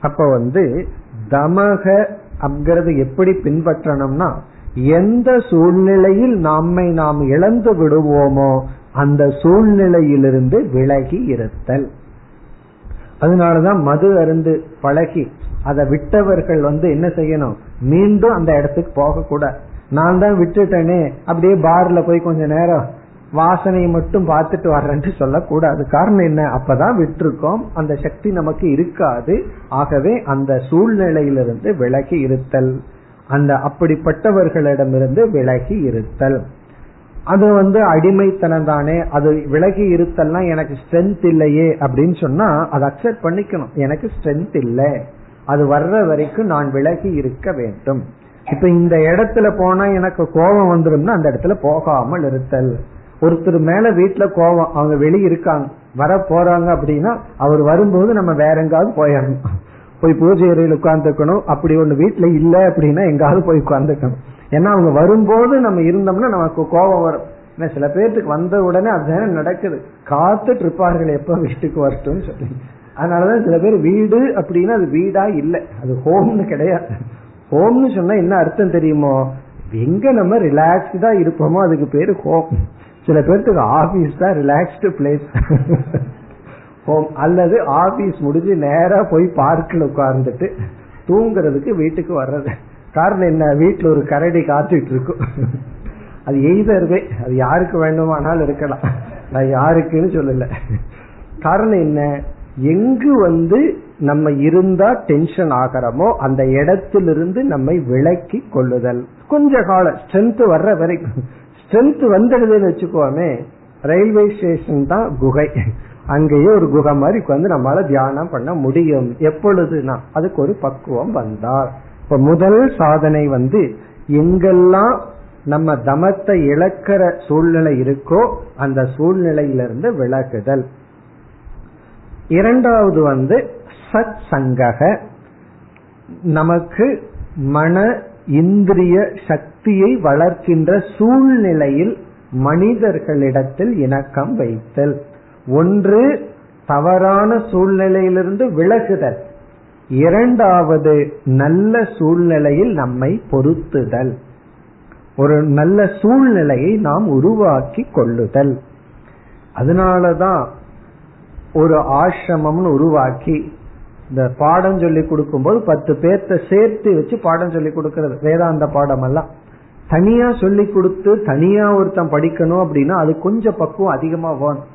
அப்ப வந்து தமக அங்கிறது எப்படி பின்பற்றணும்னா எந்த சூழ்நிலையில் நம்மை நாம் இழந்து விடுவோமோ அந்த சூழ்நிலையிலிருந்து விலகி இருத்தல். அதனாலதான் மது அருந்து பழகி அதை விட்டவர்கள் வந்து என்ன செய்யணும்? மீண்டும் அந்த இடத்துக்கு போக கூட நான் தான் விட்டுட்டேனே அப்படியே பார்ல போய் கொஞ்ச நேரம் வாசனையை மட்டும் பார்த்துட்டு வர்றேன்ட்டு சொல்லக்கூடாது. காரணம் என்ன? அப்பதான் விட்டுருக்கோம். அந்த சக்தி நமக்கு இருக்காது. ஆகவே அந்த சூழ்நிலையிலிருந்து விலகி இருத்தல். அந்த அப்படிப்பட்டவர்களிடமிருந்து விலகி இருத்தல். அது வந்து அடிமைத்தனம் தானே. அது விலகி இருத்தல்னா எனக்கு ஸ்ட்ரென்த் இல்லையே அப்படின்னு சொன்னா அதை அக்செப்ட் பண்ணிக்கணும். எனக்கு ஸ்ட்ரென்த் இல்லை. அது வர்ற வரைக்கும் நான் விலகி இருக்க வேண்டும். இப்ப இந்த இடத்துல போனா எனக்கு கோபம் வந்துடும்னா அந்த இடத்துல போகாமல் இருத்தல். ஒருத்தர் மேல வீட்டுல கோபம் அவங்க வெளியே இருக்காங்க வர போறாங்க அப்படின்னா அவர் வரும்போது நம்ம வேற எங்காவது போயிடணும். போய் பூஜை அறையில் உட்கார்ந்துக்கணும் அப்படி ஒண்ணு வீட்டுல இல்ல அப்படின்னா எங்காவது போய் உட்கார்ந்துக்கணும் ஏன்னா அவங்க வரும்போது நம்ம இருந்தோம்னா நமக்கு கோபம் வரும். ஏன்னா சில பேர்த்துக்கு வந்த உடனே அதுதானே நடக்குது. காத்துட்டு இருப்பார்கள் எப்ப வீட்டுக்கு வரட்டும்னு சொல்லி. அதனாலதான் சில பேர் வீடு அப்படின்னா அது வீடா இல்லை. அது ஹோம்னு கிடையாது. ஹோம்னு சொன்னா என்ன அர்த்தம் தெரியுமோ? எங்க நம்ம ரிலாக்ஸ்டா இருப்போமோ அதுக்கு பேரு ஹோம். சில பேர்த்துக்கு ஆபீஸ் தான் ரிலாக்ஸ்டு பிளேஸ் ஹோம். அல்லது ஆபீஸ் முடிஞ்சு நேரா போய் பார்க்கில் உட்கார்ந்துட்டு தூங்குறதுக்கு வீட்டுக்கு வர்றது. காரணம் என்ன? வீட்டுல ஒரு கரடி காத்துட்டு இருக்கும் அது எய்தருவே அது யாருக்கு வேண்டுமானாலும் இருக்கலாம். நான் யாருக்குன்னு சொல்லல. காரணம் என்ன? எங்கு வந்து நம்ம இருந்தா டென்ஷன் ஆகிறோமோ அந்த இடத்திலிருந்து நம்மை விலக்கி கொள்ளுதல். கொஞ்ச காலம் ஸ்ட்ரென்த் வர்ற வரைக்கும். ஸ்ட்ரென்த் வந்துடுதுன்னு வச்சுக்கோமே ரயில்வே ஸ்டேஷன் தான் குகை. அங்கேயே ஒரு குகை மாதிரி வந்து நம்மளால தியானம் பண்ண முடியும். எப்பொழுதுனா அதுக்கு ஒரு பக்குவம் வந்தால். இப்ப முதல் சாதனை வந்து எங்கெல்லாம் நம்ம தமத்தை இழக்கிற சூழ்நிலை இருக்கோ அந்த சூழ்நிலையிலிருந்து விலகுதல். இரண்டாவது வந்து சத் சங்கக நமக்கு மன இந்திரிய சக்தியை வளர்க்கின்ற சூழ்நிலையில் மனிதர்களிடத்தில் இணக்கம் வைத்தல். ஒன்று தவறான சூழ்நிலையிலிருந்து விலகுதல். இரண்டாவது நல்ல சூழ்நிலையில் நம்மை பொருத்துதல். ஒரு நல்ல சூழ்நிலையை நாம் உருவாக்கி கொள்ளுதல். அதனாலதான் ஒரு ஆசிரமம்னு உருவாக்கி இந்த பாடம் சொல்லி கொடுக்கும்போது பத்து பேர்த்த சேர்த்து வச்சு பாடம் சொல்லி கொடுக்கறது வேதாந்த பாடம் எல்லாம் தனியா சொல்லி கொடுத்து தனியா ஒருத்தன் படிக்கணும் அப்படின்னா அது கொஞ்சம் பக்குவம் அதிகமா வேணும்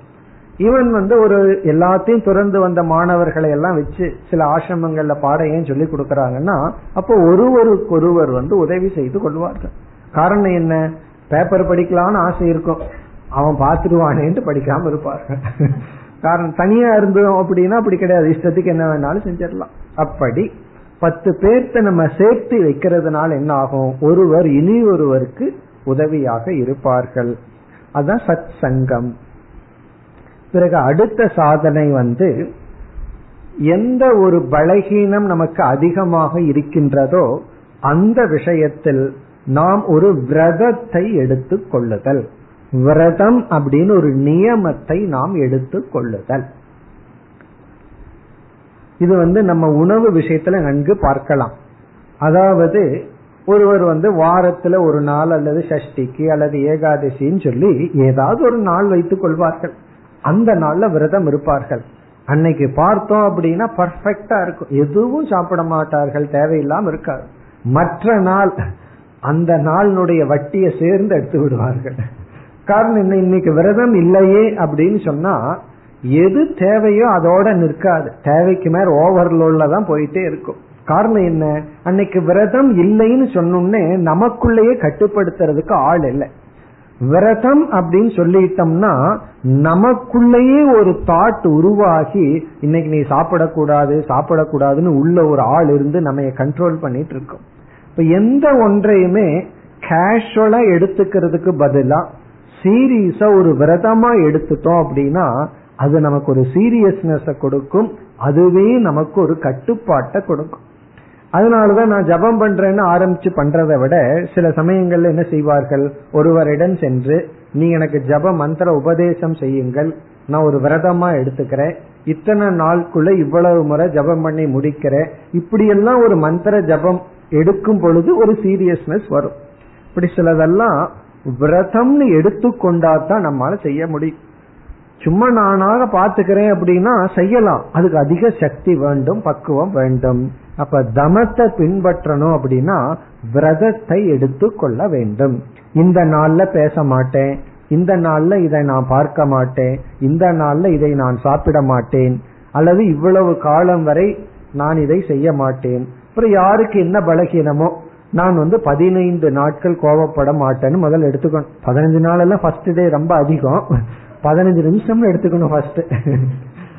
இவன் வந்து ஒரு எல்லாத்தையும் துறந்து வந்த மாணவர்களை எல்லாம் வச்சு சில ஆசிரமங்கள்ல பாடம் ஏன் சொல்லி கொடுக்கறாங்கன்னா அப்போ ஒருவருக்கு ஒருவர் வந்து உதவி செய்து கொள்வார்கள். காரணம் என்ன? பேப்பர் படிக்கலாம்னு ஆசை இருக்கும். அவன் பார்த்துருவானேன்ட்டு படிக்காம இருப்பார்கள். காரணம் தனியா இருந்தோம் அப்படின்னா அப்படி கிடையாது. இஷ்டத்துக்கு என்ன வேணாலும் செஞ்சிடலாம். அப்படி பத்து பேர்த்த நம்ம சேர்த்து வைக்கிறதுனால என்ன ஆகும்? ஒருவர் இனி ஒருவருக்கு உதவியாக இருப்பார்கள். அதுதான் சத் சங்கம். பிறகு அடுத்த சாதனை வந்து எந்த ஒரு பலகீனம் நமக்கு அதிகமாக இருக்கின்றதோ அந்த விஷயத்தில் நாம் ஒரு விரதத்தை எடுத்துக் கொள்ளுதல். விரதம் அப்படின்னு ஒரு நியமத்தை நாம் எடுத்துக் கொள்ளுதல். இது வந்து நம்ம உணவு விஷயத்துல நன்கு பார்க்கலாம். அதாவது ஒருவர் வந்து வாரத்துல ஒரு நாள் அல்லது சஷ்டிக்கு அல்லது ஏகாதசின்னு சொல்லி ஏதாவது ஒரு நாள் வைத்துக் கொள்வார்கள். அந்த நாள்ல விரதம் இருப்பார்கள். அன்னைக்கு பார்த்தோம் அப்படின்னா பர்ஃபெக்டா இருக்கும். எதுவும் சாப்பிட மாட்டார்கள் தேவையில்லாம இருக்காது. மற்ற நாள் அந்த நாளினுடைய வட்டியை சேர்ந்து எடுத்து விடுவார்கள். காரணம் என்ன? இன்னைக்கு விரதம் இல்லையே அப்படின்னு சொன்னா எது தேவையோ அதோட நிற்காது. தேவைக்கு மேல ஓவர்லோட்ல தான் போயிட்டே இருக்கும். காரணம் என்ன? அன்னைக்கு விரதம் இல்லைன்னு சொன்னோன்னே நமக்குள்ளேயே கட்டுப்படுத்துறதுக்கு ஆள் இல்லை. விரதம் அப்படின்னு சொல்லிட்டோம்னா நமக்குள்ளேயே ஒரு தாட் உருவாகி இன்னைக்கு நீ சாப்பிடக்கூடாது சாப்பிடக்கூடாதுன்னு உள்ள ஒரு ஆள் இருந்து நம்ம கண்ட்ரோல் பண்ணிட்டு இருக்கோம். இப்ப எந்த ஒன்றையுமே கேஷுவலா எடுத்துக்கிறதுக்கு பதிலா சீரியஸா ஒரு விரதமா எடுத்துட்டோம் அப்படின்னா அது நமக்கு ஒரு சீரியஸ்னஸ் கொடுக்கும். அதுவே நமக்கு ஒரு கட்டுப்பாட்டை கொடுக்கும். அதனாலதான் நான் ஜபம் பண்றேன்னு ஆரம்பிச்சு பண்றதை விட சில சமயங்கள்ல என்ன செய்வார்கள்? ஒருவரிடம் சென்று நீ எனக்கு ஜப மந்திர உபதேசம் செய்யுங்கள். நான் ஒரு விரதமா எடுத்துக்கிறேன். இத்தனை நாளுக்குள்ள இவ்வளவு முறை ஜபம் பண்ணி முடிக்கிறேன். இப்படியெல்லாம் ஒரு மந்திர ஜபம் எடுக்கும் பொழுது ஒரு சீரியஸ்னஸ் வரும். இப்படி சிலதெல்லாம் விரதம்னு எடுத்துக்கொண்டா தான் நம்மளால செய்ய முடியும். சும்மா நானாக பாத்துக்கிறேன் அப்படின்னா செய்யலாம். அதுக்கு அதிக சக்தி வேண்டும் பக்குவம் வேண்டும். அப்ப தமத்தை பின்பற்றணும் அப்படின்னா விரதத்தை எடுத்து கொள்ள வேண்டும். இந்த நாள்ல பேச மாட்டேன். இந்த நாள்ல இதை நான் பார்க்க மாட்டேன். இந்த நாள்ல இதை நான் சாப்பிட மாட்டேன். அல்லது இவ்வளவு காலம் வரை நான் இதை செய்ய மாட்டேன். அப்புறம் யாருக்கு என்ன பலகீனமோ? நான் வந்து பதினைந்து நாட்கள் கோவப்பட மாட்டேன்னு முதல்ல எடுத்துக்கணும். பதினஞ்சு நாள் எல்லாம் ஃபர்ஸ்ட் டே ரொம்ப அதிகம். பதினஞ்சு நிமிஷம் எடுத்துக்கணும் ஃபர்ஸ்ட்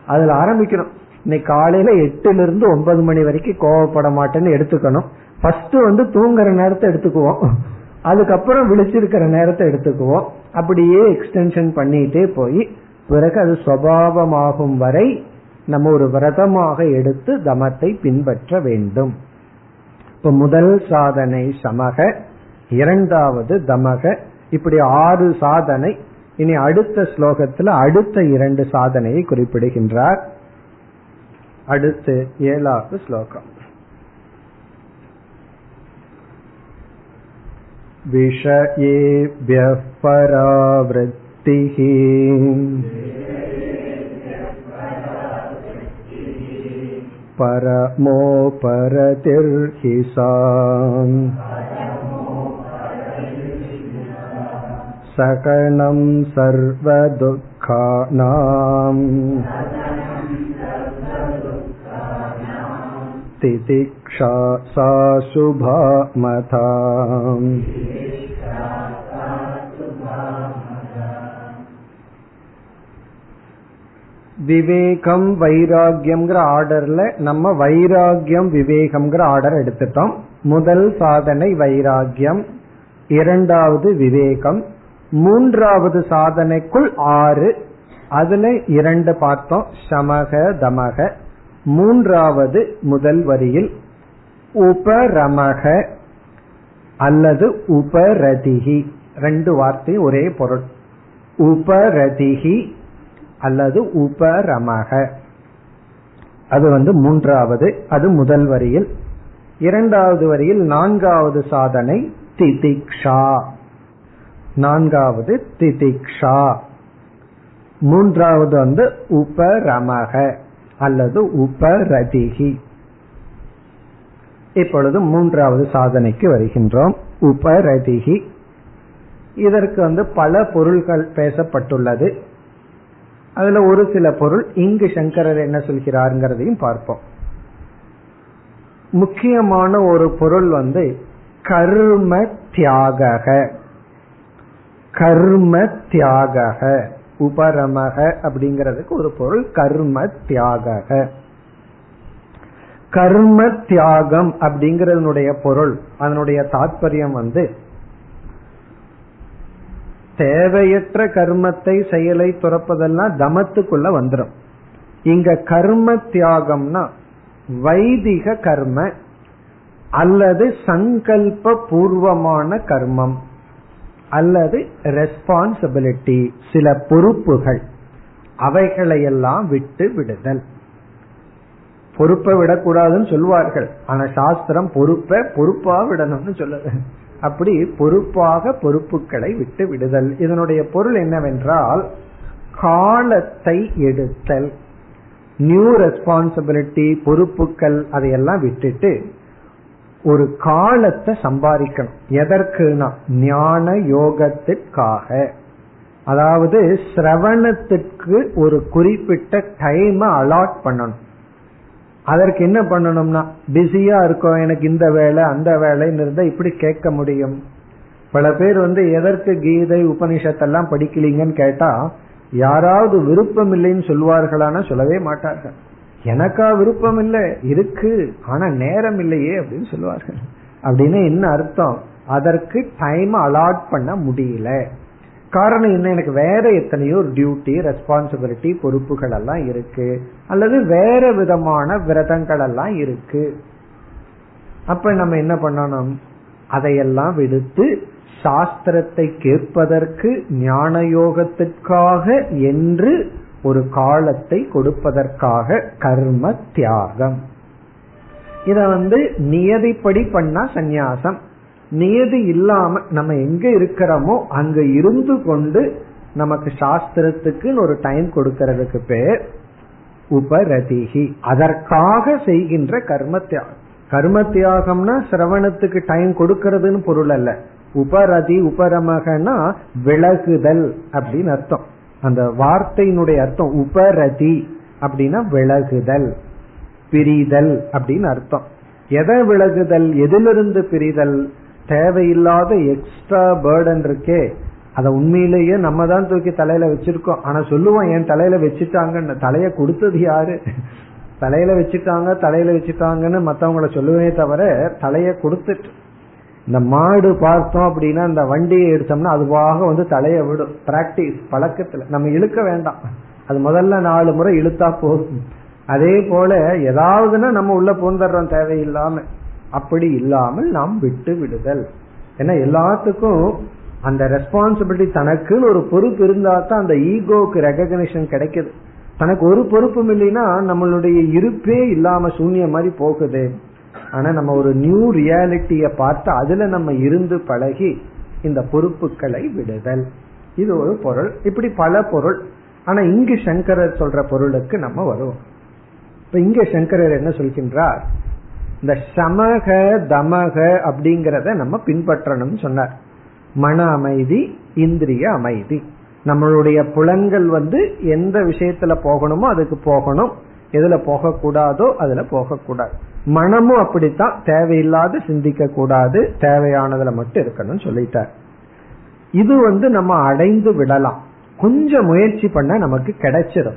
அதுல ஆரம்பிக்கணும். இன்னைக்கு காலையில எட்டுல இருந்து ஒன்பது மணி வரைக்கும் கோவப்பட மாட்டேன்னு எடுத்துக்கணும். ஃபர்ஸ்ட் வந்து தூங்குற நேரத்தை எடுத்துக்குவோம். அதுக்கப்புறம் விழிச்சிருக்கிற நேரத்தை எடுத்துக்குவோம். அப்படியே எக்ஸ்டென்ஷன் பண்ணிட்டே போய் பிறகு அது சுவாவமாகும் வரை நம்ம ஒரு விரதமாக எடுத்து தமத்தை பின்பற்ற வேண்டும். இப்ப முதல் சாதனை சமக இரண்டாவது தமக இப்படி ஆறு சாதனை. இனி அடுத்த ஸ்லோகத்துல அடுத்த இரண்டு சாதனையை குறிப்பிடுகின்றார். அடுத்து ஏழாவது ஸ்லோகம் विषयेभ्यः परावृत्तिः परमोपरतिर्हि सा सकणं सर्वदुःखानाम् तितिक्षा सा शुभा मथा விவேகம் வைராகியம்ங்கிற ஆர்டர்ல நம்ம வைராகியம் விவேகம்ங்கிற ஆர்டர் எடுத்துட்டோம் முதல் சாதனை வைராகியம் இரண்டாவது விவேகம் மூன்றாவது சாதனைக்குள் ஆறு அதுல இரண்டு பார்த்தோம் சமக தமக மூன்றாவது முதல் வரியில் உபரமக அல்லது உபரதிகி ரெண்டு வார்த்தை ஒரே பொருள். உபரதிகி அல்லது உபரமக. அது வந்து மூன்றாவது அது முதல் வரியில். இரண்டாவது வரியில் நான்காவது சாதனை திதிக்ஷா. நான்காவது திதிக்ஷா. மூன்றாவது வந்து உபரமக. அல்லது உபரதிகி இப்பொழுது மூன்றாவது சாதனைக்கு வருகின்றோம். உபரதிகி இதற்கு வந்து பல பொருள்கள் பேசப்பட்டுள்ளது. அதுல ஒரு சில பொருள் இங்கு சங்கரர் என்ன சொல்கிறாருங்கிறதையும் பார்ப்போம். முக்கியமான ஒரு பொருள் வந்து கர்ம தியாக கர்ம தியாக உபரமக அப்படிங்கிறதுக்கு ஒரு பொருள் கர்ம தியாக கர்ம தியாகம் அப்படிங்கறதனுடைய பொருள் அதனுடைய தாற்பயம் வந்து தேவையற்ற கர்மத்தை செயலை துறப்பதெல்லாம் தமத்துக்குள்ள வந்துடும் இங்க கர்ம தியாகம்னா வைதிக கர்ம அல்லது சங்கல்ப பூர்வமான கர்மம். அல்லது ரெஸ்பான்சிபிலிட்டி சில பொறுப்புகள் அவைகளையெல்லாம் விட்டு விடுதல். பொறுப்பை விடக்கூடாதுன்னு சொல்லுவார்கள். ஆனா சாஸ்திரம் பொறுப்பை பொறுப்பா விடணும்னு சொல்லுது அப்படி பொறுப்பாக பொறுப்புகளை விட்டு விடுதல். இதனுடைய பொருள் என்னவென்றால் காலத்தை எடுத்தல். நியூ ரெஸ்பான்சிபிலிட்டி பொறுப்புகள் அதையெல்லாம் விட்டுட்டு ஒரு காலத்தை சம்பாதிக்கணும். எதற்குனா ஞான யோகத்திற்காக. அதாவது சிரவணத்திற்கு ஒரு குறிப்பிட்ட டைம் அலாட் பண்ணணும். அதற்கு என்ன பண்ணணும்னா பிஸியா இருக்கும் எனக்கு இந்த வேலை அந்த வேலைன்னு இருந்தா இப்படி கேட்க முடியும். பல பேர் வந்து எதற்கு கீதை உபனிஷத்தெல்லாம் படிக்கலீங்கன்னு கேட்டா யாராவது விருப்பம் இல்லைன்னு சொல்வார்களான சொல்லவே மாட்டார்கள். எனக்கா விருப்பம் இல்லை இருக்கு ஆனா நேரம் இல்லையே அப்படின்னு சொல்லுவார்கள். அப்படின்னு என்ன அர்த்தம்? அதற்கு டைம் அலாட் பண்ண முடியல. காரணம் என்ன? எனக்கு வேற எத்தனையோ டியூட்டி ரெஸ்பான்சிபிலிட்டி பொறுப்புகள் எல்லாம் இருக்கு. அல்லது வேற விதமான விரதங்கள் எல்லாம் இருக்கு. அப்ப நம்ம என்ன பண்ணணும்? அதையெல்லாம் விடுத்து சாஸ்திரத்தை கேட்பதற்கு ஞான யோகத்திற்காக என்று ஒரு காலத்தை கொடுப்பதற்காக கர்ம தியாகம். இத வந்து நியதிப்படி பண்ணா சந்நியாசம். நியதி இல்லாம நம்ம எங்க இருக்கிறோமோ அங்க இருந்து கொண்டு நமக்கு சாஸ்திரத்துக்கு ஒரு டைம் கொடுக்கறதுக்கு பேர் உபரதிகி அதற்காக செய்கின்ற கர்ம தியாகம். கர்ம தியாகம்னா சிரவணத்துக்கு டைம் கொடுக்கறதுன்னு பொருள் அல்ல. உபரதி உபரமகனா விலகுதல் அப்படின்னு அர்த்தம். அந்த வார்த்தையினுடைய அர்த்தம் உபரதி அப்படின்னா விலகுதல் பிரிதல் அப்படின்னு அர்த்தம். எதை விலகுதல்? எதிலிருந்து பிரிதல்? தேவையில்லாத எக்ஸ்ட்ரா பேர்டன் இருக்கே. அத உண்மையிலேயே நம்ம தான் தூக்கி தலையில வச்சிருக்கோம். ஆனா சொல்லுவோம் என் தலையில வச்சுட்டாங்கன்னு. தலைய கொடுத்தது யாரு? தலையில வச்சுட்டாங்க தலையில வச்சுட்டாங்கன்னு மத்தவங்கள சொல்லுவே தவிர தலைய கொடுத்துட்டு இந்த மாடு பார்த்தோம் அப்படின்னா இந்த வண்டியை எடுத்தோம்னா அதுவாக வந்து தலைய விடும். பிராக்டிஸ் பழக்கத்துல. நம்ம இழுக்க வேண்டாம். அது முதல்ல நாலு முறை இழுத்தா போதும். அதே போல ஏதாவதுன்னா நம்ம உள்ள போந்துடுறோம் தேவையில்லாம. அப்படி இல்லாமல் நாம் விட்டு விடுதல். ஏன்னா எல்லாத்துக்கும் அந்த ரெஸ்பான்சிபிலிட்டி தனக்குன்னு ஒரு பொறுப்பு இருந்தா தான் அந்த ஈகோக்கு ரெகக்னிஷன் கிடைக்குது. தனக்கு ஒரு பொறுப்பும் இல்லைன்னா நம்மளுடைய இருப்பே இல்லாம சூன்யம் மாதிரி போகுது. ஆனா நம்ம ஒரு நியூ ரியாலிட்டிய பார்த்து அதுல நம்ம இருந்து பழகி இந்த பொறுப்புகளை விடுதல். இது ஒரு பொருள். இப்படி பல பொருள். ஆனா இங்கு சங்கரர் சொல்ற பொருளுக்கு நம்ம வருவோம். இப்ப இங்க சங்கரர் என்ன சொல்கின்றார்? இந்த சமக தமக அப்படிங்கறத நம்ம பின்பற்றணும்னு சொன்னார். மன அமைதி இந்திரிய அமைதி. நம்மளுடைய புலன்கள் வந்து எந்த விஷயத்துல போகணுமோ அதுக்கு போகணும். எதுல போகக்கூடாதோ அதுல போகக்கூடாது. மனமும் அப்படித்தான் தேவையில்லாத சிந்திக்க கூடாது தேவையானதுல மட்டும் இருக்கணும்னு சொல்லிட்டார். இது வந்து நம்ம அடைந்து விடலாம். கொஞ்சம் முயற்சி பண்ண நமக்கு கிடைச்சிடும்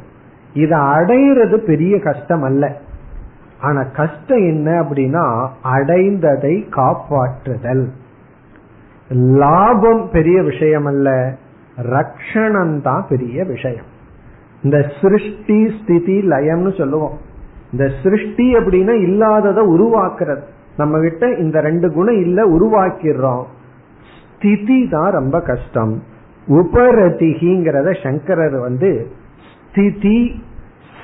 இதை அடையிறது பெரிய கஷ்டம் அல்ல. ஆனா கஷ்டம் என்ன அப்படின்னா அடைந்ததை காப்பாற்றுதல். லாபம் பெரிய விஷயம் அல்ல ரக்ஷணம் தான் பெரிய விஷயம். இந்த சிருஷ்டி ஸ்திதி லயம்னு சொல்லுவோம். இந்த சிருஷ்டி அப்படின்னா இல்லாததை உருவாக்குறது. நம்ம கிட்ட இந்த ரெண்டு குணம் இல்ல உருவாக்கிடுறோம். ஸ்திதி தான் ரொம்ப கஷ்டம். உபரதிகிங்கிறத சங்கரர் வந்து ஸ்திதி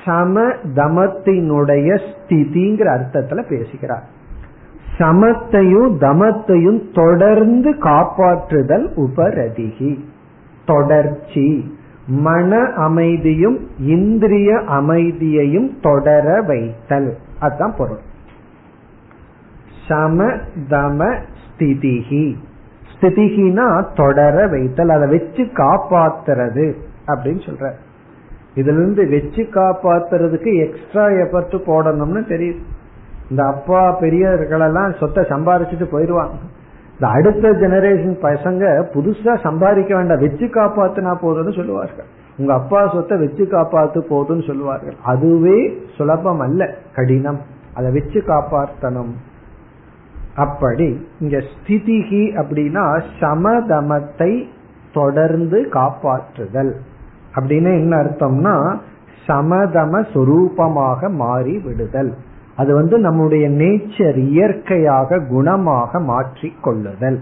சம தமத்தினுடைய ஸ்திதிங்கிற அர்த்தத்துல பேசுகிறார் சமத்தையும் தமத்தையும் தொடர்ந்து காப்பாற்றுதல் உபரதிகி. தொடர்ச்சி. மன அமைதியும் இந்திரிய அமைதியையும் தொடர வைத்தல். அதுதான் பொருள். சம தம ஸ்திதிகி ஸ்திதிகினா தொடர வைத்தல் அதை வச்சு காப்பாத்துறது அப்படின்னு சொல்ற. இதுல இருந்து வச்சு காப்பாத்துறதுக்கு எக்ஸ்ட்ரா எஃபர்ட் போடணும்னு தெரியுது. இந்த அப்பா பெரியவர்களெல்லாம் சொத்தை சம்பாரிச்சிட்டு போயிருவாங்க. இந்த அடுத்த ஜெனரேஷன் பசங்க புதுசா சம்பாதிக்க வேண்டாம். வச்சு காப்பாத்தினா போதும்னு சொல்லுவார்கள். உங்க அப்பா சொத்தை வச்சு காப்பாத்து போதும்னு சொல்லுவார்கள். அதுவே சுலபம் அல்ல கடினம். அதை வச்சு காப்பாற்றணும் அப்படி இங்க ஸ்திதிகி அப்படின்னா சமதமத்தை தொடர்ந்து காப்பாற்றுதல். அப்படின்னு என்ன அர்த்தம்னா சமதம சொரூபமாக மாறி விடுதல். அது வந்து நம்முடைய நேச்சர் இயற்கையாக குணமாக மாற்றி கொள்ளுதல்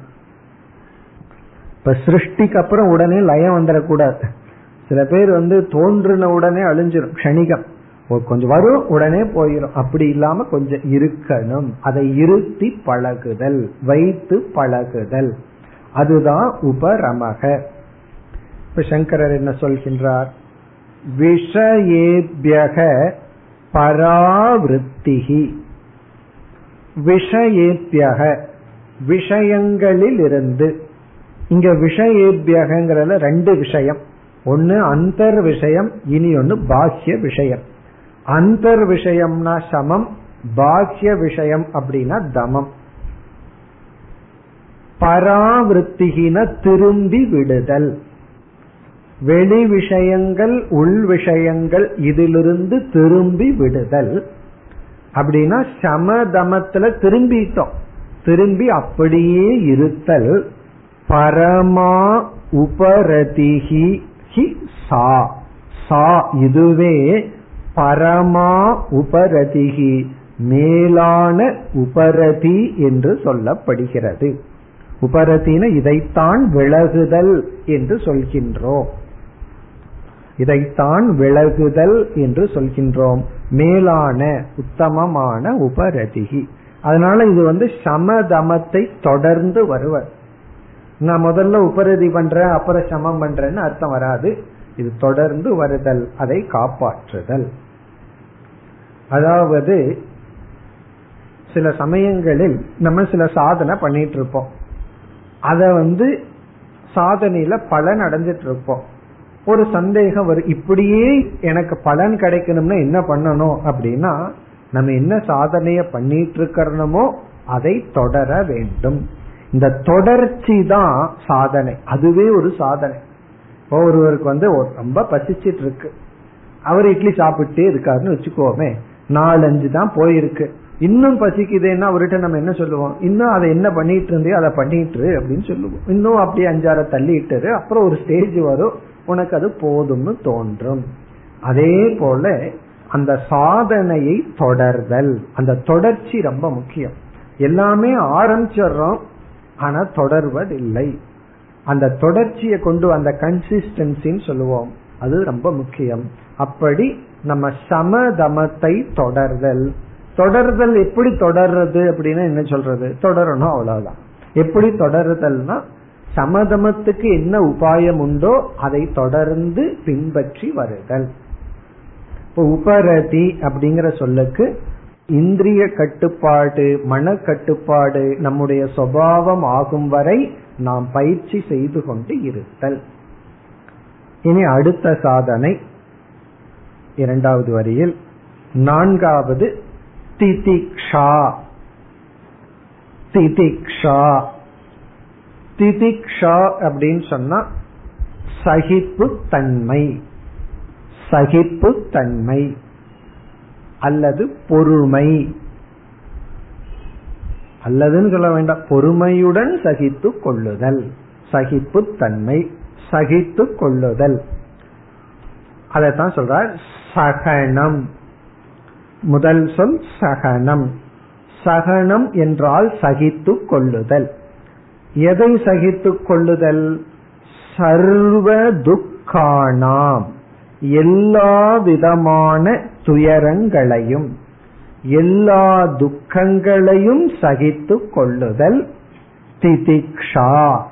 இப்ப சிருஷ்டிக்கு அப்புறம் உடனே லயம் வந்துடக்கூடாது. சில பேர் வந்து தோன்றின உடனே அழிஞ்சிடும் க்ஷணிகம். கொஞ்சம் வரும் உடனே போயிடும் அப்படி இல்லாம கொஞ்சம் இருக்கணும். அதை இருத்தி பழகுதல் வைத்து பழகுதல். அதுதான் உபரமக. இப்ப சங்கரர் என்ன சொல்கின்றார்? விஷயேபியக பராவிருத்திகி. விஷயேபியக விஷயங்களில் இருந்து இங்க விஷயேபியகங்கிறதுல ரெண்டு விஷயம். ஒன்னு அந்தர் விஷயம் இனி ஒன்னு பாஹ்ய விஷயம் அந்தர் விஷயம்னா சமம் பாஹ்ய விஷயம் அப்படின்னா தமம். பராவிருத்திகின திரும்பி விடுதல். வெளி விஷயங்கள் உள் விஷயங்கள் இதிலிருந்து திரும்பி விடுதல். அப்படின்னா சமதமத்துல திரும்பிட்டோம். திரும்பி அப்படியே இருத்தல். பரமா உபரதிகி ஹி சா. சா இதுவே பரமா உபரதிகி மேலான உபரதி என்று சொல்லப்படுகிறது. உபரத்தின இதைத்தான் விலகுதல் என்று சொல்கின்றோம். இதைத்தான் விலகுதல் என்று சொல்கின்றோம். மேலான உத்தமமான உபரதிகி அதனால இது வந்து சமதமத்தை தொடர்ந்து வருவர். நான் முதல்ல உபரதி பண்றேன் அப்புறம் சமம் பண்றேன்னு அர்த்தம் வராது. இது தொடர்ந்து வருதல் அதை காப்பாற்றுதல். அதாவது சில சமயங்களில் நம்ம சில சாதனை பண்ணிட்டு இருப்போம். அத வந்து சாதனையில பலன் அடைஞ்சிட்டு இருப்போம். ஒரு சந்தேகம் வரும். இப்படியே எனக்கு பலன் கிடைக்கணும்னா என்ன பண்ணணும் அப்படின்னா நம்ம என்ன சாதனைய பண்ணிட்டு இருக்கிறோமோ அதை தொடர வேண்டும். இந்த தொடர்ச்சி தான் சாதனை. அதுவே ஒரு சாதனை. ஒருவருக்கு வந்து ரொம்ப பசிச்சிட்டு இருக்கு அவர் இட்லி சாப்பிட்டே இருக்காருன்னு வச்சுக்கோமே. நாலஞ்சு தான் போயிருக்கு. இன்னும் பசிக்குதுன்னா அவர்கிட்ட நம்ம என்ன சொல்லுவோம்? இன்னும் அதை என்ன பண்ணிட்டு இருந்தே அதை பண்ணிட்டு அப்படின்னு சொல்லுவோம். இன்னும் அப்படியே அஞ்சாறு தள்ளிட்டு அப்புறம் ஒரு ஸ்டேஜ் வரும். உனக்கு அது போதும்னு தோன்றும். அதே போல அந்த சாதனையை தொடர்தல். அந்த தொடர்ச்சி ரொம்ப முக்கியம். எல்லாமே ஆரம்பிச்சிடுறோம் ஆனா தொடர்வதில்லை. அந்த தொடர்ச்சியை கொண்டு அந்த கன்சிஸ்டன்சின்னு சொல்லுவோம். அது ரொம்ப முக்கியம். அப்படி நம்ம சமதமத்தை தொடர்தல். தொடர்தல் எப்படி தொடர்றது அப்படின்னா என்ன சொல்றது? தொடரணும் அவ்வளவுதான். எப்படி தொடருதல்னா சமதமத்துக்கு என்ன உபாயம் உண்டோ அதை தொடர்ந்து பின்பற்றி வருதல். இப்போ உபரதி அப்படிங்கிற சொல்லுக்கு இந்திரிய கட்டுப்பாடு மன கட்டுப்பாடு நம்முடைய சுவாவம் ஆகும் வரை நாம் பயிற்சி செய்து கொண்டு இருத்தல். இனி அடுத்த சாதனை. இரண்டாவது வரியில் நான்காவது திதிக்ஷா. திதிக்ஷா. திதிக்ஷா அப்படின்னு சொன்னா சகிப்பு தன்மை சகிப்பு தன்மை அல்லது பொறுமை. அல்லதுன்னு சொல்ல வேண்டாம். பொறுமையுடன் சகித்து கொள்ளுதல். சகிப்பு தன்மை சகித்து கொள்ளுதல். அதைத்தான் சொல்றார் சகனம். முதல் சொல் சகனம். சகனம் என்றால் சகித்து கொள்ளுதல். எதை சகித்து கொள்ளுதல்? சர்வ துக்கானாம். எல்லா விதமான துயரங்களையும் எல்லா துக்கங்களையும் சகித்து கொள்ளுதல். திதிக்ஷா.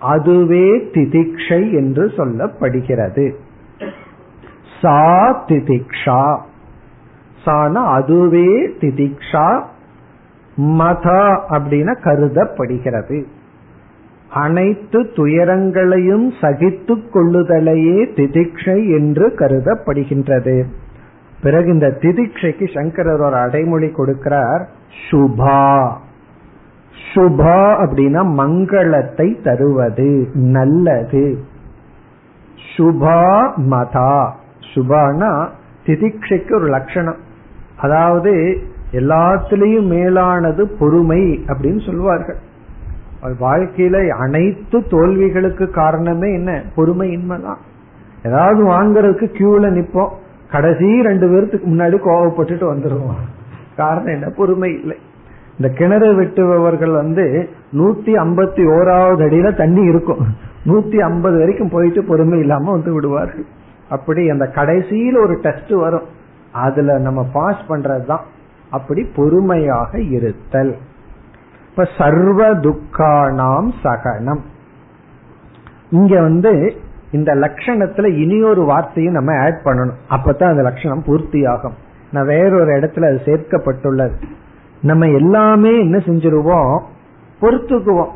அதுவே திதிக்ஷை என்று சொல்லப்படுகிறது. சா திதிக்ஷா. சான அதுவே திதிக்ஷா. மதா அப்படின்னு கருதப்படுகிறது. அனைத்து துயரங்களையும் சகித்து கொள்ளுதலையே திதிக்ஷை என்று கருதப்படுகின்றது. பிறகு இந்த திதிக்ஷைக்கு சங்கரர் ஒரு அடைமொழி கொடுக்கிறார் சுபா. சுபா அப்படின்னா மங்களத்தை தருவது நல்லது. சுபா மதா. சுபானா திதிக்ஷைக்கு ஒரு லட்சணம். அதாவது எல்லாத்திலையும் மேலானது பொறுமை அப்படின்னு சொல்லுவார்கள். வாழ்க்கையில அனைத்து தோல்விகளுக்கு காரணமே என்ன? பொறுமையின்மைதான். ஏதாவது வாங்குறதுக்கு கியூல நிப்போம். கடைசி ரெண்டு பேருக்கு முன்னாடி கோவப்பட்டுட்டு வந்துடுவோம் காரணம் என்ன? பொறுமை இல்லை. இந்த கிணறு வெட்டுபவர்கள் வந்து நூத்தி ஐம்பத்தி ஓராவது அடியில தண்ணி இருக்கும். நூத்தி ஐம்பது வரைக்கும் போயிட்டு பொறுமை இல்லாம வந்து விடுவார்கள். அப்படி அந்த கடைசியில் ஒரு டெஸ்ட் வரும். அதுல நம்ம பாஸ் பண்றதுதான். அப்படி பொறுமையாக இருத்தல். இப்ப சர்வ துக்கானாம் சகனம். இங்க வந்து இந்த லட்சணத்துல இனி ஒரு வார்த்தையும் நம்ம ஆட் பண்ணணும். அப்பதான் அந்த லட்சணம் பூர்த்தி ஆகும் நான் வேறொரு இடத்துல அது சேர்க்கப்பட்டுள்ளது. நம்ம எல்லாமே என்ன செஞ்சிருவோம்? பொறுத்துக்குவோம்.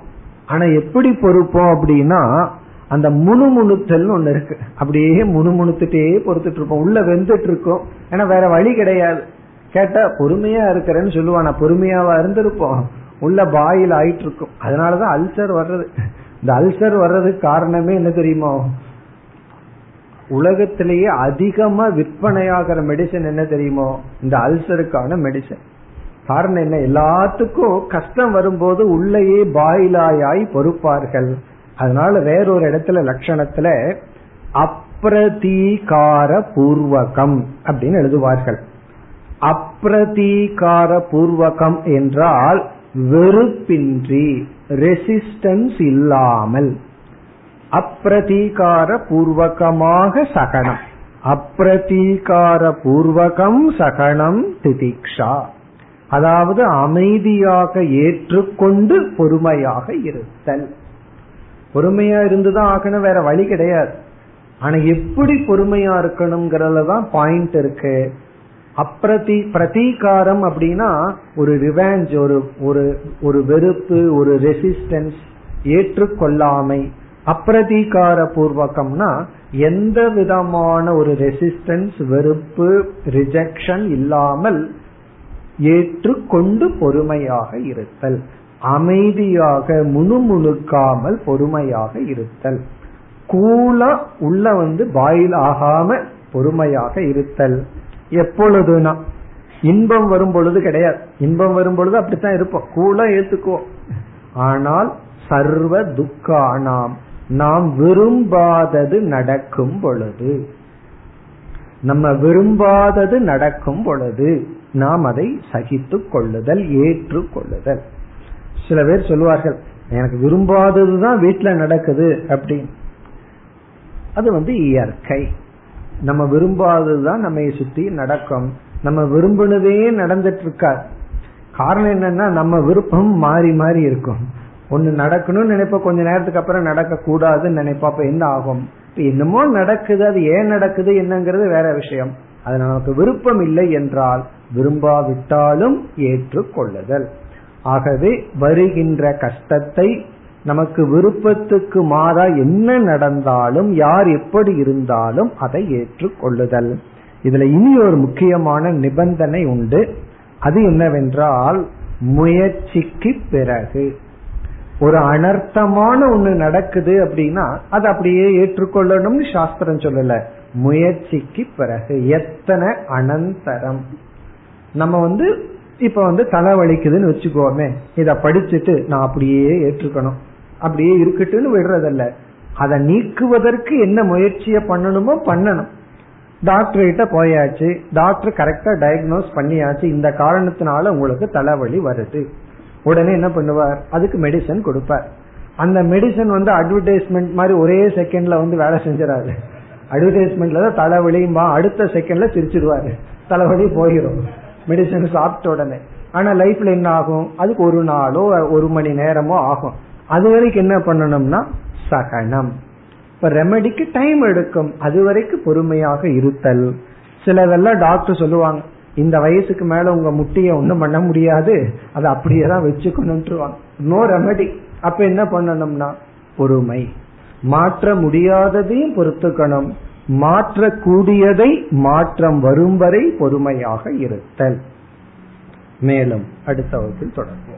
ஆனா எப்படி பொறுப்போம் அப்படின்னா அந்த முணுமுணுத்தல் ஒண்ணு இருக்கு. அப்படியே முணுமுணுத்துட்டே பொறுத்துட்டு இருப்போம் உள்ள வெந்துட்டு இருக்கோம் ஏன்னா வேற வழி கிடையாது. கேட்டா பொறுமையா இருக்கிறேன்னு சொல்லுவான். பொறுமையாவா இருந்திருப்போம். உள்ள பாயில் ஆயிட்டு இருக்கும் அதனாலதான் அல்சர் வர்றது. இந்த அல்சர் வர்றதுக்கு காரணமே என்ன தெரியுமோ? உலகத்திலேயே அதிகமா விற்பனையாகிற மெடிசன் என்ன தெரியுமோ? இந்த அல்சருக்கான மெடிசன் காரணம் என்ன? எல்லாத்துக்கும் கஷ்டம் வரும்போது உள்ளேயே பாயிலாயாய் பொறுப்பார்கள். அதனால வேறொரு இடத்துல லட்சணத்துல அப்ரதீகார பூர்வகம் அப்படின்னு எழுதுவார்கள். அப்ரதீகார பூர்வகம் என்றால் வெறுப்பின்றி ரெசிஸ்டன்ஸ் இல்லாமல் அப்பிரதீகார பூர்வகமாக சகனம். அப்பிரதீகார பூர்வகம் சகனம் திதிக்ஷா. அதாவது அமைதியாக ஏற்றுக்கொண்டு பொறுமையாக இருத்தல். பொறுமையா இருந்துதான் ஆகணும் வேற வழி கிடையாது. ஆனா எப்படி பொறுமையா இருக்கணுங்கிறதுல தான் பாயிண்ட் இருக்கு. அப்பிரதி பிரதீகாரம் அப்படின்னா ஒரு ரிவாஞ்ச் ஒரு ஒரு ஒரு வெறுப்பு ஒரு ரெசிஸ்டன்ஸ் ஏற்றுக்கொள்ளாமை. அப்பிரதீகார பூர்வகம்னா எந்த விதமான ஒரு ரெசிஸ்டன்ஸ் வெறுப்பு ரிஜெக்ஷன் இல்லாமல் ஏற்றுக்கொண்டு பொறுமையாக இருத்தல். அமைதியாக முணுமுணுக்காமல் பொறுமையாக இருத்தல். கூலா உள்ள வந்து பாயில் ஆகாம பொறுமையாக இருத்தல். எப்பொழுதுனா? இன்பம் வரும் பொழுது கிடையாது. இன்பம் வரும் பொழுது அப்படித்தான் இருப்போம். கூட ஏத்துக்குவோம். ஆனால் சர்வ துக்கானாம். நாம் விரும்பாதது நடக்கும் பொழுது. நம்ம விரும்பாதது நடக்கும் பொழுது நாம் அதை சகித்துக் கொள்ளுதல் ஏற்று கொள்ளுதல். சில பேர் சொல்லுவார்கள் எனக்கு விரும்பாததுதான் வீட்டுல நடக்குது அப்படின்னு. அது வந்து இயற்கை. நம்ம விரும்பாததுதான் நம்ம சுத்தி நடக்கும். நம்ம விரும்பினதே நடந்துட்டு இருக்காது காரணம் என்னன்னா நம்ம விருப்பம் மாறி மாறி இருக்கும். ஒண்ணு நடக்கணும்னு நினைப்போம் கொஞ்ச நேரத்துக்கு அப்புறம் நடக்க கூடாதுன்னு நினைப்போம் அப்ப என்ன ஆகும்? என்னமோ நடக்குது அது ஏன் நடக்குது என்னங்கிறது வேற விஷயம். அது நமக்கு விருப்பம் இல்லை என்றால் விரும்பாவிட்டாலும் ஏற்றுக்கொள்ளுதல். ஆகவே வருகின்ற கஷ்டத்தை நமக்கு விருப்பத்துக்கு மாறா என்ன நடந்தாலும் யார் எப்படி இருந்தாலும் அதை ஏற்றுக்கொள்ளுதல். இதுல இனி ஒரு முக்கியமான நிபந்தனை உண்டு. அது என்னவென்றால் முயற்சிக்கு பிறகு. ஒரு அனர்த்தமான ஒண்ணு நடக்குது அப்படின்னா அது அப்படியே ஏற்றுக்கொள்ளணும்னு சாஸ்திரம் சொல்லல. முயற்சிக்கு பிறகு எத்தனை அனந்தரம். நம்ம வந்து இப்ப வந்து தலை வலிக்குதுன்னு வச்சுக்கோமே இத படிச்சுட்டு நான் அப்படியே ஏற்றுக்கணும். அப்படியே இருக்கட்டும்னு விடுறதல்ல. அதை நீக்குவதற்கு என்ன முயற்சியை பண்ணணுமோ பண்ணணும். டாக்டர் கிட்ட போயாச்சு. டாக்டர் கரெக்டா டயக்னோஸ் பண்ணியாச்சு. இந்த காரணத்தினால உங்களுக்கு தலைவலி வருது. உடனே என்ன பண்ணுவார்? அதுக்கு மெடிசன் கொடுப்பார். அந்த மெடிசன் வந்து அட்வர்டைஸ்மெண்ட் மாதிரி ஒரே செகண்ட்ல வந்து வேலை செஞ்சிடாரு அட்வர்டைஸ்மெண்ட்ல தான் தலைவலியும்பா அடுத்த செகண்ட்ல சிரிச்சிடுவாரு. தலைவலி போயிடும். மெடிசன் சாப்பிட்ட உடனே. ஆனா லைஃப்ல என்ன ஆகும்? அதுக்கு ஒரு நாளோ ஒரு மணி நேரமோ ஆகும். அது வரைக்கும் என்ன பண்ணணும்னா சகனம். இப்ப ரெமடிக்கு டைம் எடுக்கும். அது வரைக்கும் பொறுமையாக இருத்தல். சிலதெல்லாம் டாக்டர் சொல்லுவாங்க இந்த வயசுக்கு மேல உங்க முட்டிய ஒன்றும் பண்ண முடியாது. அதை அப்படியே தான் வச்சுக்கணும்ன்றுவாங்க. நோ ரெமடி அப்ப என்ன பண்ணணும்னா பொறுமை. மாற்ற முடியாததையும் பொறுத்துக்கணும். மாற்றக்கூடியதை மாற்றம் வரும் வரை பொறுமையாக இருத்தல். மேலும் அடுத்த வகுப்பில் தொடர்போம்